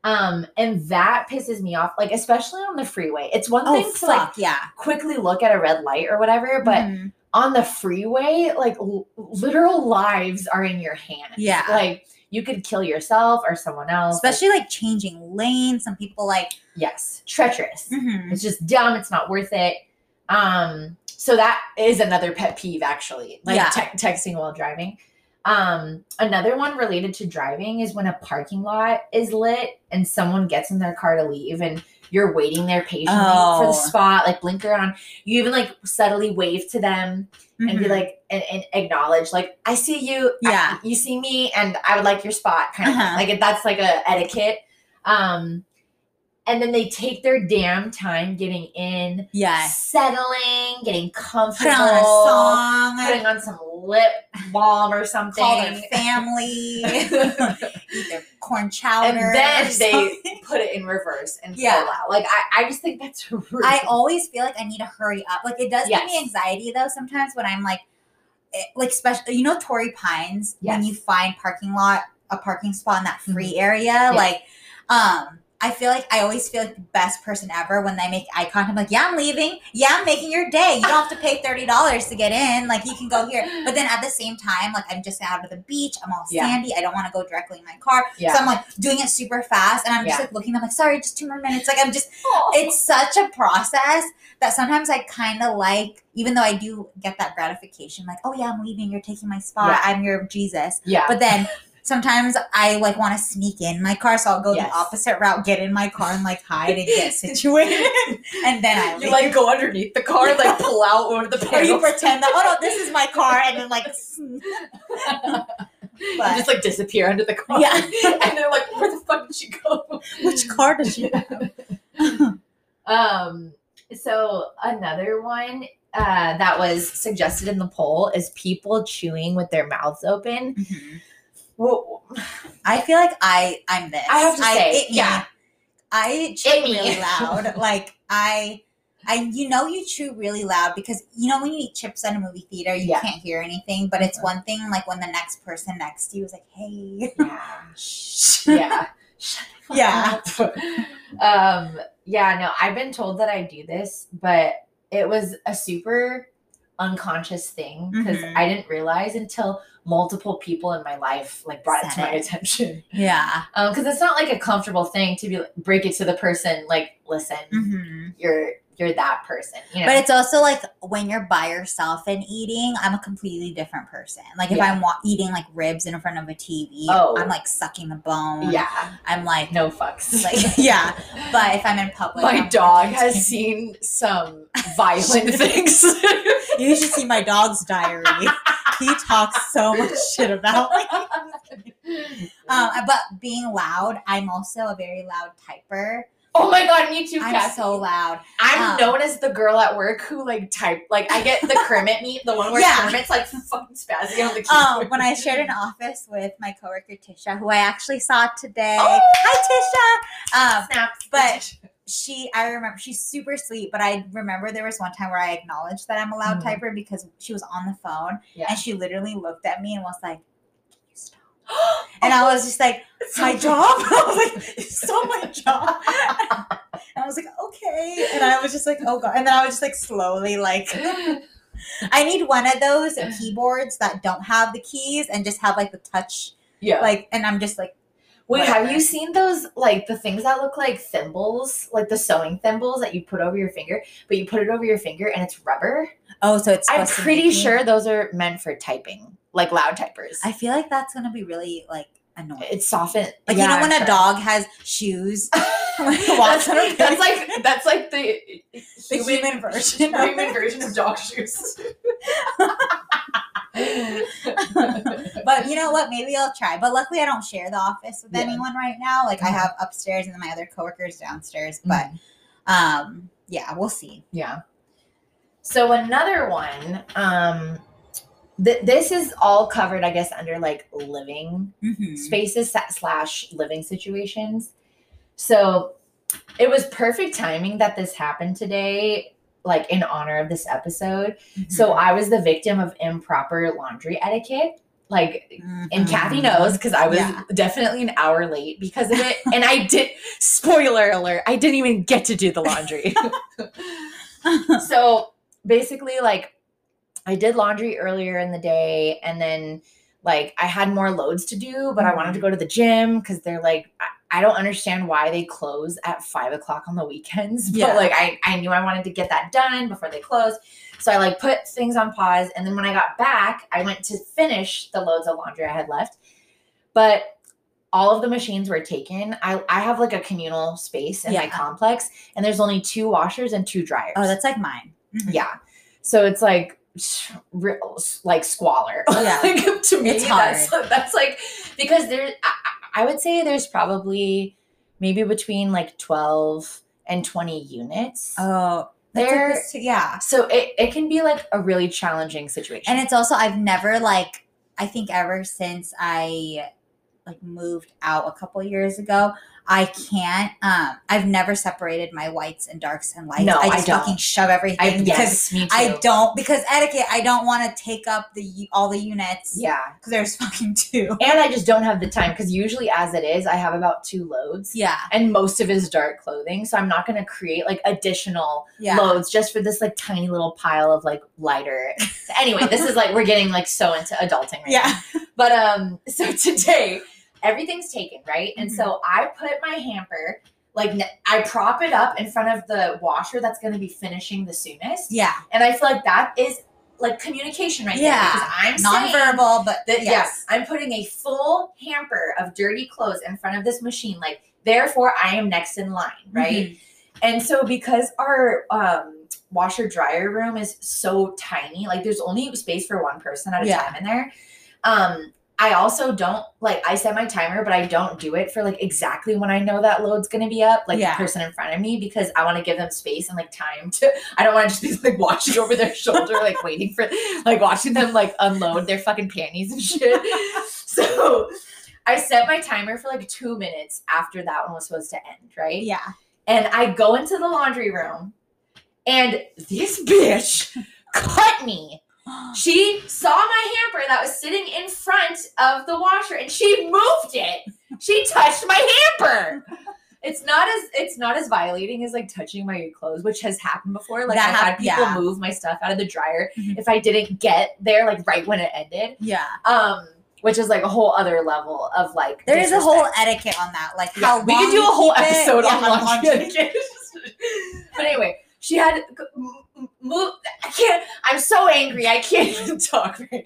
Um, and that pisses me off. Like especially on the freeway. It's one oh thing to like yeah, quickly look at a red light or whatever, but Mhm. on the freeway, like l- literal lives are in your hands. Yeah. Like you could kill yourself or someone else. Especially like changing lanes. Some people like. yes, treacherous. Mhm. It's just dumb. It's not worth it. Um, so that is another pet peeve, actually. Like Yeah. te- texting while driving. Um, another one related to driving is when a parking lot is lit and someone gets in their car to leave and you're waiting there patiently for Oh. the spot, like blinker on. You even like subtly wave to them and be Mhm. like and, and acknowledge like I see you, I- Yeah. you see me, and I would like your spot, kind of Uh-huh. thing. like that's like a etiquette. Um, and then they take their damn time getting in, yes, settling, getting comfortable, on a song, putting on some lip balm or something. call their family, eat their corn chowder, and then they put it in reverse and Yeah. pull out. Like I, I just think that's rude. I always feel like I need to hurry up. Like it does give me anxiety though sometimes when I'm like, it, like especially you know Torrey Pines when you find parking lot a parking spot in that free area like um I feel like I always feel like the best person ever when they make eye contact. I'm like, yeah, I'm leaving. Yeah, I'm making your day. You don't have to pay thirty dollars to get in. Like you can go here. But then at the same time, like I'm just out of the beach. I'm all Yeah. sandy. I don't want to go directly in my car. yeah. So I'm like doing it super fast, and I'm just Yeah. like looking. I'm like, sorry, just two more minutes. Like I'm just it's such a process that sometimes I kind of like, even though I do get that gratification, like, oh yeah, I'm leaving, you're taking my spot. I'm your Jesus. yeah. But then sometimes I like want to sneak in my car, so I'll go Yes. the opposite route, get in my car and like hide and get situated, and then I you leave. like go underneath the car, and, like pull out one of the or you pretend that oh no, this is my car, and then like, you but just like disappear under the car. Yeah. and they're like, where the fuck did she go? which car does she have? Um, so another one uh, that was suggested in the poll is people chewing with their mouths open. Well, I feel like I I'm this. I have to say, it me. yeah. I chew It me. really loud. like I I you know you chew really loud because you know when you eat chips at a movie theater you Yeah. can't hear anything, but it's Mhm. one thing like when the next person next to you is like, "Hey." Yeah. Shh. yeah. Yeah. um, yeah, no, I've been told that I do this, but it was a super unconscious thing because Mhm. I didn't realize until multiple people in my life like brought it to my it. attention. Yeah. Um, because it's not like a comfortable thing to be break it to the person like, listen, hmm you're you're that person. You know? But it's also like when you're by yourself and eating, I'm a completely different person. Like if Yeah. I'm wa- eating like ribs in front of a TV, Oh. I'm like sucking the bone. yeah, I'm like, no fucks. like yeah. But if I'm in public, my I'm dog like, has seen some violent things. You should see my dog's diary. he talks so much shit about me. Um, but being loud, I'm also a very loud typer. oh my god, me too, I'm so loud. I'm um, known as the girl at work who like type like I get the Kermit meet, the one where Yeah. Kermit's like fucking spazzing on the keyboard. Um, when I shared an office with my coworker Tisha, who I actually saw today. Oh. Hi, Tisha. Um, snaps, but- she I remember she's super sweet, but I remember there was one time where I acknowledged that I'm a loud Mhm. typer because she was on the phone yeah. and she literally looked at me and was like, Can you stop? And I was just like, My job? I was like, It's not my job. And I was like, okay. And I was just like, oh god. And then I was just like slowly like I need one of those keyboards that don't have the keys and just have like the touch yeah. like and I'm just like Wait, have you seen those like the things that look like thimbles, like the sewing thimbles that you put over your finger, but you put it over your finger and it's rubber? oh so it's I'm pretty sure those are meant for typing, like loud typers. I feel like that's gonna be really like annoying. it's softened. Like yeah, you know when I'm a dog has shoes, that's, walks on a that's like that's like the the human version. human version of dog shoes. But you know what? Maybe I'll try. But luckily, I don't share the office with Yeah. anyone right now. Like I Mhm. have upstairs and then my other coworkers downstairs. But Mhm. um, yeah, we'll see. yeah. So another one, um, th- this is all covered, I guess, under like living Mhm. spaces slash living situations. So it was perfect timing that this happened today, like in honor of this episode. So Mhm. I was the victim of improper laundry etiquette. Like and Kathy Mhm. knows because I was Yeah. definitely an hour late because of it. and I did spoiler alert, I didn't even get to do the laundry. so basically, like I did laundry earlier in the day and then like I had more loads to do, but I wanted to go to the gym because they're like I, don't understand why they close at five o'clock on the weekends. But Yeah. like I, I knew I wanted to get that done before they close. So I like put things on pause. And then when I got back, I went to finish the loads of laundry I had left. But all of the machines were taken. I, I have like a communal space in my complex, and there's only two washers and two dryers. oh, that's like mine. Mhm. yeah. So it's like real, like squalor. Yeah. like, to me, It's that's that's like because there. I, I would say there's probably maybe between like twelve and twenty units. Oh, that's like There- this too- yeah. So it, it can be like a really challenging situation. And it's also I've never like I think ever since I like moved out a couple years ago, I can't um I've never separated my whites and darks and lights. No, I I just don't. fucking shove everything I, because yes, me too. I don't because etiquette. I don't want to take up the all the units. Yeah. because there's fucking two. And I just don't have the time because usually, as it is, I have about two loads. Yeah, And most of it is dark clothing. So I'm not going to create like additional yeah. loads just for this like tiny little pile of like lighter. anyway, this is like we're getting like so into adulting right Yeah. now. But um so today everything's taken, right? And Mhm. so I put my hamper like I prop it up in front of the washer that's going to be finishing the soonest. Yeah, And I feel like that is like communication right Yeah. there because I'm nonverbal, but that yes. yeah, I'm putting a full hamper of dirty clothes in front of this machine. Like, therefore, I am next in line, right? Mhm. And so, because our um, washer dryer room is so tiny, like there's only space for one person at a Yeah. time in there. Um, I also don't like I set my timer, but I don't do it for like exactly when I know that load's gonna be up, like Yeah. the person in front of me, because I want to give them space and like time to. I don't want to just be like watching over their shoulder, like waiting for, like watching them like unload their fucking panties and shit. so I set my timer for like two minutes after that one was supposed to end, right? Yeah. And I go into the laundry room and this bitch cut me. She saw my hamper that was sitting in front of the washer and she moved it. She touched my hamper. It's not as it's not as violating as like touching my clothes, which has happened before. Like That I've had people yeah. move my stuff out of the dryer Mhm. if I didn't get there like right when it ended. Yeah. Um, which is like a whole other level of like There is a whole etiquette on that. Like Yeah, how we could do a whole it. episode Yeah, on laundry laundry. etiquette. but anyway, she had move. I can't. I'm so angry. I can't even talk. Right?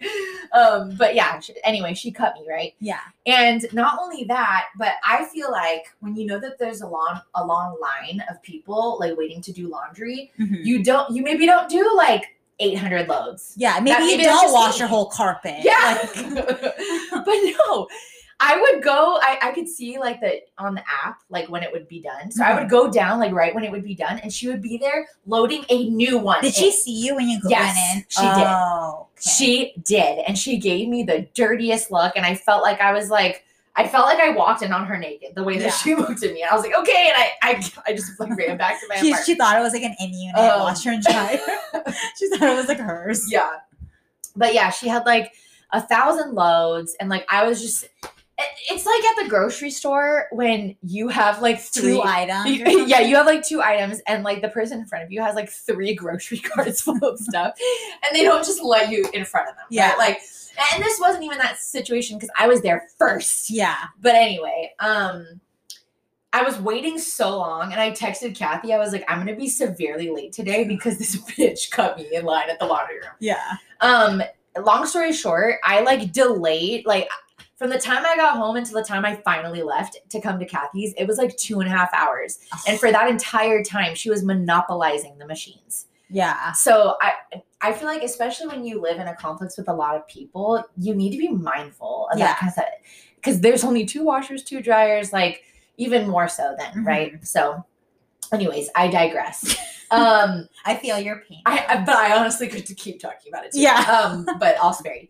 Um, but yeah. Anyway, she cut me right, Yeah. and not only that, but I feel like when you know that there's a long a long line of people like waiting to do laundry, Mhm. you don't. You maybe don't do like 800 loads. Yeah, maybe That- you maybe don't wash me. your whole carpet. Yeah. Like- but no, I would go, I, I could see like the on the app, like when it would be done. So I Mm-hmm. would go down like right when it would be done, and she would be there loading a new one. Did she see you when you go- Yes, went in? she did. Oh, okay. She did, and she gave me the dirtiest look, and I felt like I was like, I felt like I walked in on her naked the way that Yeah. she looked at me, and I was like, okay, and I, I, I just like ran back to my She, apartment. she thought it was like an in unit Oh. washer and dryer. she thought it was like hers. yeah, but yeah, she had like a thousand loads, and like I was just. It- It's like at the grocery store when you have like three Two items. or You- something. yeah, you have like two items, and like the person in front of you has like three grocery carts full of stuff, and they don't just let you in front of them. Yeah. right? like, and this wasn't even that situation because I was there first. Yeah. But anyway, um, I was waiting so long, and I texted Kathy. I was like, "I'm gonna be severely late today because this bitch cut me in line at the laundry room." Yeah. Um, long story short, I like delayed like from the time I got home until the time I finally left to come to Kathy's, it was like two and a half hours. And for that entire time, she was monopolizing the machines. Yeah. So I I feel like especially when you live in a complex with a lot of people, you need to be mindful of Yeah. that kind of stuff. Because there's only two washers, two dryers, like even more so then, Mhm. right? So anyways, I digress. um I feel your pain. I, I but I honestly could keep talking about it too. Yeah. Um, but I'll spare you.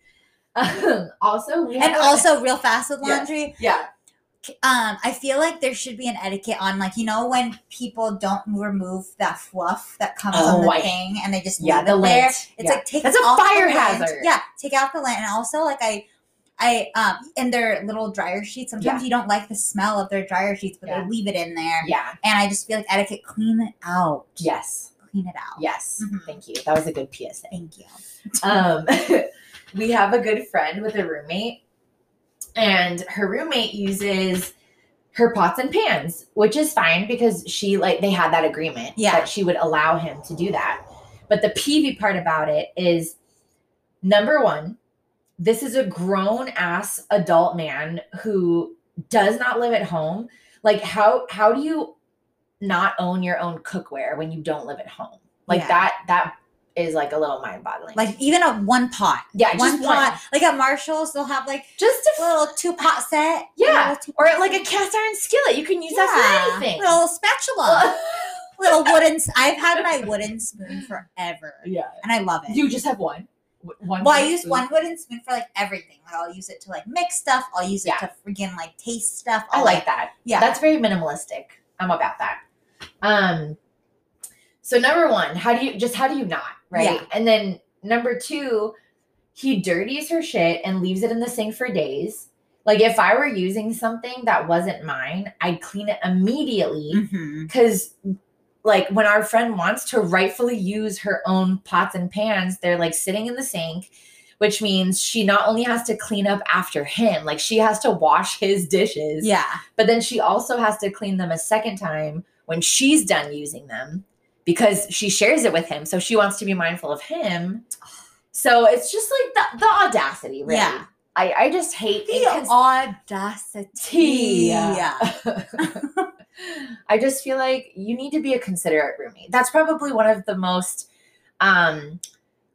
Um, also, we and also real fast with Yeah. laundry. yeah, Um, I feel like there should be an etiquette on like you know when people don't remove that fluff that comes on the Oh, I- thing and they just yeah, leave the it there. lint. It's yeah. like take That's a fire lint. hazard. Yeah, take out the lint, and also like I, I um in their little dryer sheets. Sometimes Yeah. you don't like the smell of their dryer sheets, but Yeah. they leave it in there. yeah, And I just feel like etiquette, clean it out. yes, Clean it out. yes. Mhm. Thank you. That was a good PSA. Thank you. Um, we have a good friend with a roommate, and her roommate uses her pots and pans, which is fine because she like they had that agreement Yeah. that she would allow him to do that. But the peevy part about it is number one, this is a grown ass adult man who does not live at home. Like how how do you not own your own cookware when you don't live at home? Like Yeah. that that is like a little mind boggling. Like even a one pot. yeah, one just pot. one. Like at Marshalls, they'll have like Just a little two pot set. Yeah, or like a cast iron skillet. You can use that for anything. Little spatula. little wooden. I've had my wooden spoon forever, yeah. and I love it. You just have one. One. well, I use spoon. one wooden spoon for like everything. Like I'll use it to like mix stuff. I'll use it Yeah. to freaking like taste stuff. I I'll, like that. Yeah. That's very minimalistic. I'm about that. Um so number one, how do you just how do you not, right? Yeah. And then number two, he dirties her shit and leaves it in the sink for days. Like if I were using something that wasn't mine, I'd clean it immediately. Mm-hmm. Because like when our friend wants to rightfully use her own pots and pans they're like sitting in the sink which means she not only has to clean up after him like she has to wash his dishes Yeah. but then she also has to clean them a second time when she's done using them because she shares it with him so she wants to be mindful of him so it's just like the, the audacity really Yeah. I, I just hate The incons- audacity. Yeah. I just feel like you need to be a considerate roommate. That's probably one of the most um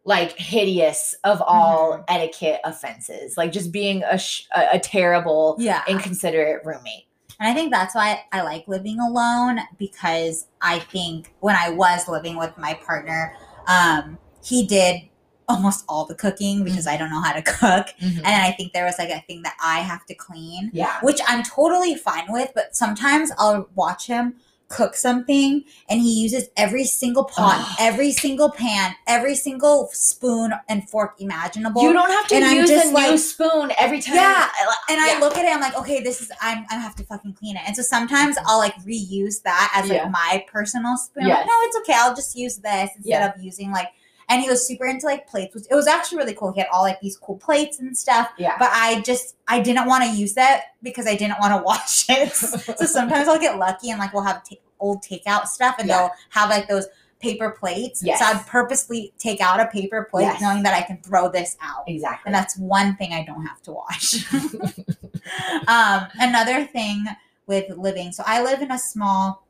like hideous of all Mm-hmm. etiquette offenses. Like just being a sh- a, a terrible Yeah. inconsiderate roommate. And I think that's why I like living alone because I think when I was living with my partner, um, he did almost all the cooking because I don't know how to cook. And I think there was like a thing that I have to clean, yeah. which I'm totally fine with. But sometimes I'll watch him cook something and he uses every single pot, Ugh. every single pan, every single spoon and fork imaginable. You don't have to And I'm use just a like- new spoon every time. Yeah, and I Yeah. look at it, I'm like, okay, this is I'm I have to fucking clean it. And so sometimes mm-hmm. I'll like reuse that as like Yeah. my personal spoon. I'm like, no, it's okay. I'll just use this instead Yeah. of using like. And he was super into like plates. which- It was actually really cool. He had all like these cool plates and stuff. Yeah. But I just I didn't want to use that because I didn't want to wash it. so sometimes I'll get lucky and like we'll have ta- old takeout stuff and Yeah. they'll have like those paper plates. Yes. So I'd purposely take out a paper plate Yes. knowing that I can throw this out. exactly. And that's one thing I don't have to wash. um, another thing with living, so I live in a small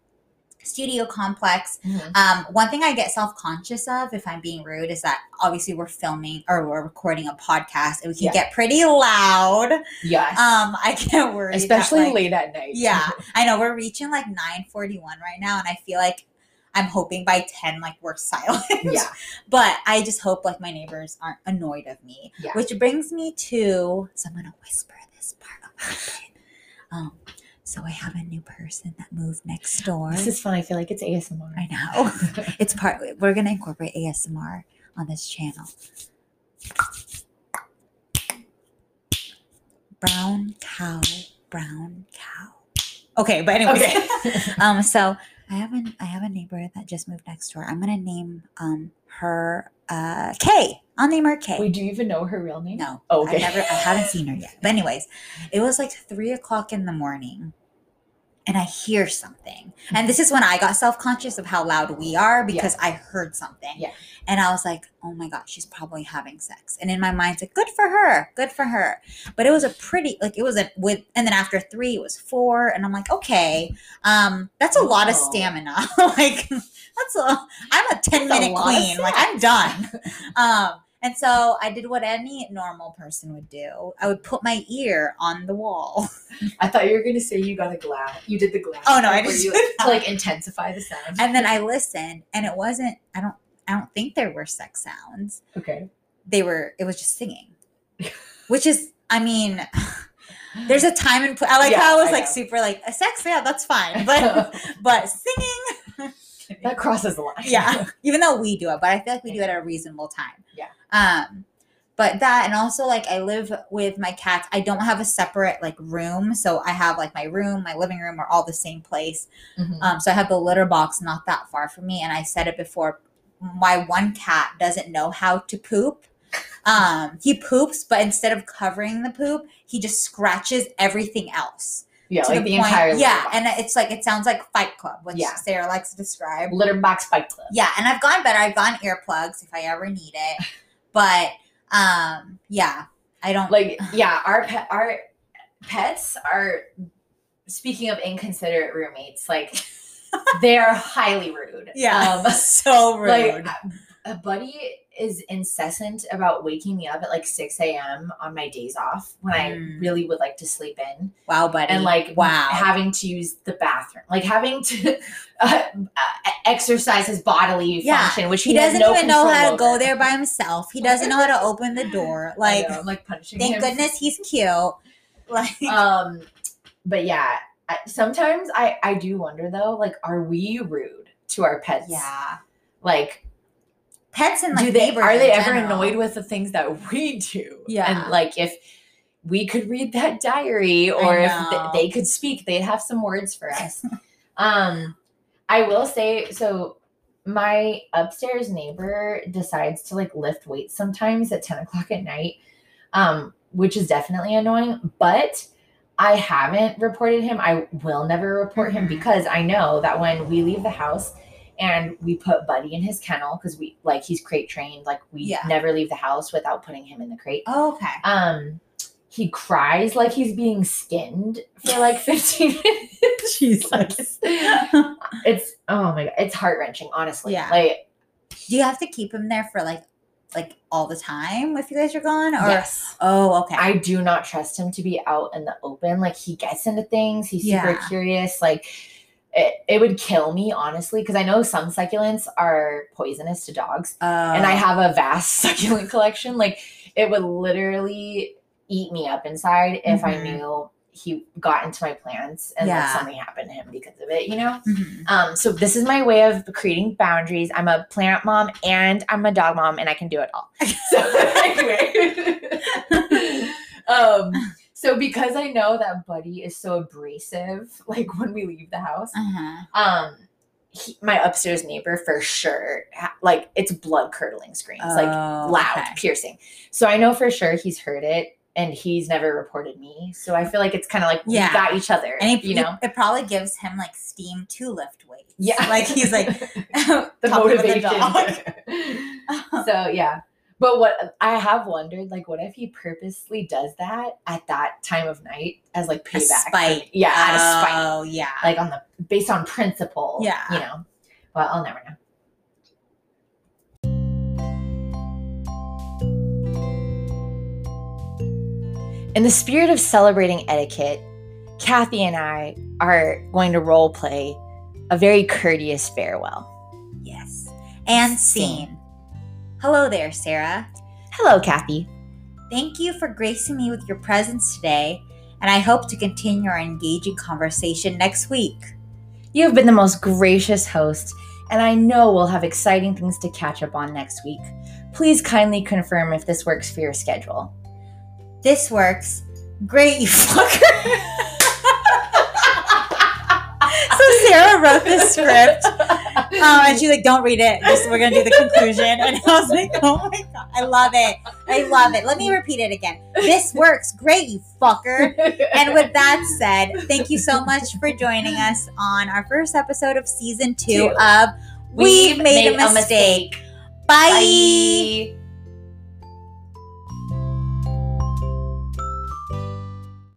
studio complex. Mhm. Um, one thing I get self conscious of, if I'm being rude, is that obviously we're filming or we're recording a podcast and we can Yeah. get pretty loud. yes. Um, I get worried, that, Especially like- late at night. Yeah, I know we're reaching like 9:41 right now, and I feel like I'm hoping by 10, like we're silent. yeah. But I just hope like my neighbors aren't annoyed of me. Yeah. Which brings me to so I'm gonna whisper this part little bit. Um, so I have a new person that moved next door. This is fun. I feel like it's ASMR. I know. it's part we're gonna incorporate ASMR on this channel. Brown cow, brown cow. Okay, but anyway. okay. um, so I have a I have a neighbor that just moved next door. I'm gonna name um her uh Kay. I'll name her Kay. Wait, do you even know her real name? no, Oh, okay. I never I haven't seen her yet. But anyways, it was like three o'clock in the morning. And I hear something. And this is when I got self conscious of how loud we are because I heard something. Yeah. And I was like, oh my God, she's probably having sex. And in my mind, it's like, good for her. Good for her. But it was a pretty, like, it was a, with, and then after three, it was four. And I'm like, okay, um, that's a lot of stamina. like, that's a, I'm a 10 a minute of queen. Like, I'm done. Um, and so I did what any normal person would do. I would put my ear on the wall. I thought you were gonna say you got a glass. You did the glass. Oh, no, I didn't You, to like intensify the sound. And then I listened and it wasn't, I don't, I don't think there were sex sounds. okay. They were, it was just singing, which is, I mean, there's a time and pl- I like Yeah, how I was I like know. super like a sex, yeah, that's fine. But, but singing, that crosses the line. yeah even though we do it but i feel like we do it at a reasonable time. Um but that and also like i live with my cats i don't have a separate like room so i have like my room my living room are all the same place Mhm. um so i have the litter box not that far from me and i said it before my one cat doesn't know how to poop um he poops but instead of covering the poop he just scratches everything else yeah, like the, point- entire yeah box. and it's like it sounds like fight club which Yeah. sarah likes to describe litter box fight club. yeah, and I've gone better. I've gone earplugs if I ever need it. But um yeah, I don't Like yeah, our pet our pets are speaking of inconsiderate roommates, like they are highly rude. yeah, Um, so rude. like a buddy is incessant about waking me up at like 6 a.m. on my days off when Mm. I really would like to sleep in. wow, buddy. and like wow. having to use the bathroom, like having to uh, uh, exercise his bodily Yeah, function, which he, he doesn't no even know how to go there by himself. He doesn't know how to open the door. Like know, like punishing thank him. goodness he's cute. Like Um, but yeah, I, sometimes I I do wonder though, like, are we rude to our pets? yeah. like. Pets and like do they are they ever general. annoyed with the things that we do? Yeah. and like if we could read that diary, or if they could speak, they'd have some words for us. um, I will say so. My upstairs neighbor decides to like lift weights sometimes at ten o'clock at night, um, which is definitely annoying. But I haven't reported him. I will never report him Mhm. because I know that when we leave the house and we put Buddy in his kennel because we like he's crate trained, like we Yeah. never leave the house without putting him in the crate. Oh, okay. Um, he cries like he's being skinned for like 15 minutes. Jesus. it's oh my god, it's heart wrenching, honestly. Yeah. Like Do you have to keep him there for like like all the time if you guys are gone? Or yes. oh okay. I do not trust him to be out in the open. Like he gets into things. He's super curious. Like it, it would kill me honestly because I know some succulents are poisonous to dogs, and I have a vast succulent collection. Like it would literally eat me up inside if I Mhm. knew he got into my plants and Yeah. like something happened to him because of it, you know? Mhm. Um, so this is my way of creating boundaries. I'm a plant mom and I'm a dog mom and I can do it all. So anyway. um, so because I know that Buddy is so abrasive, like when we leave the house, Uh-huh. um he, my upstairs neighbor for sure ha- like it's blood curdling screams like Oh, loud okay. piercing so i know for sure he's heard it and he's never reported me so i feel like it's kind of like Yeah. we got each other And it, you know it probably gives him like steam to lift weights. yeah Like he's like the the motivation dog. so yeah but what i have wondered like what if he purposely does that at that time of night as like payback for spite. yeah out of spite Oh yeah. like on the based on principle. Yeah. You know. Well, I'll never know. In the spirit of celebrating etiquette, Kathy and I are going to role play a very courteous farewell. yes. And scene. Hello there, Sarah. Hello, Kathy. Thank you for gracing me with your presence today, and I hope to continue our engaging conversation next week. You have been the most gracious host, and I know we'll have exciting things to catch up on next week. Please kindly confirm if this works for your schedule. This works. Great, you fucker. so Sarah wrote this script, um, and she's like, "Don't read it. Just we're gonna do the conclusion." And I was like, "Oh my god, I love it. I love it." Let me repeat it again. This works. Great, you fucker. And with that said, thank you so much for joining us on our first episode of season two Two. of We've, made, a mistake. Bye. Bye.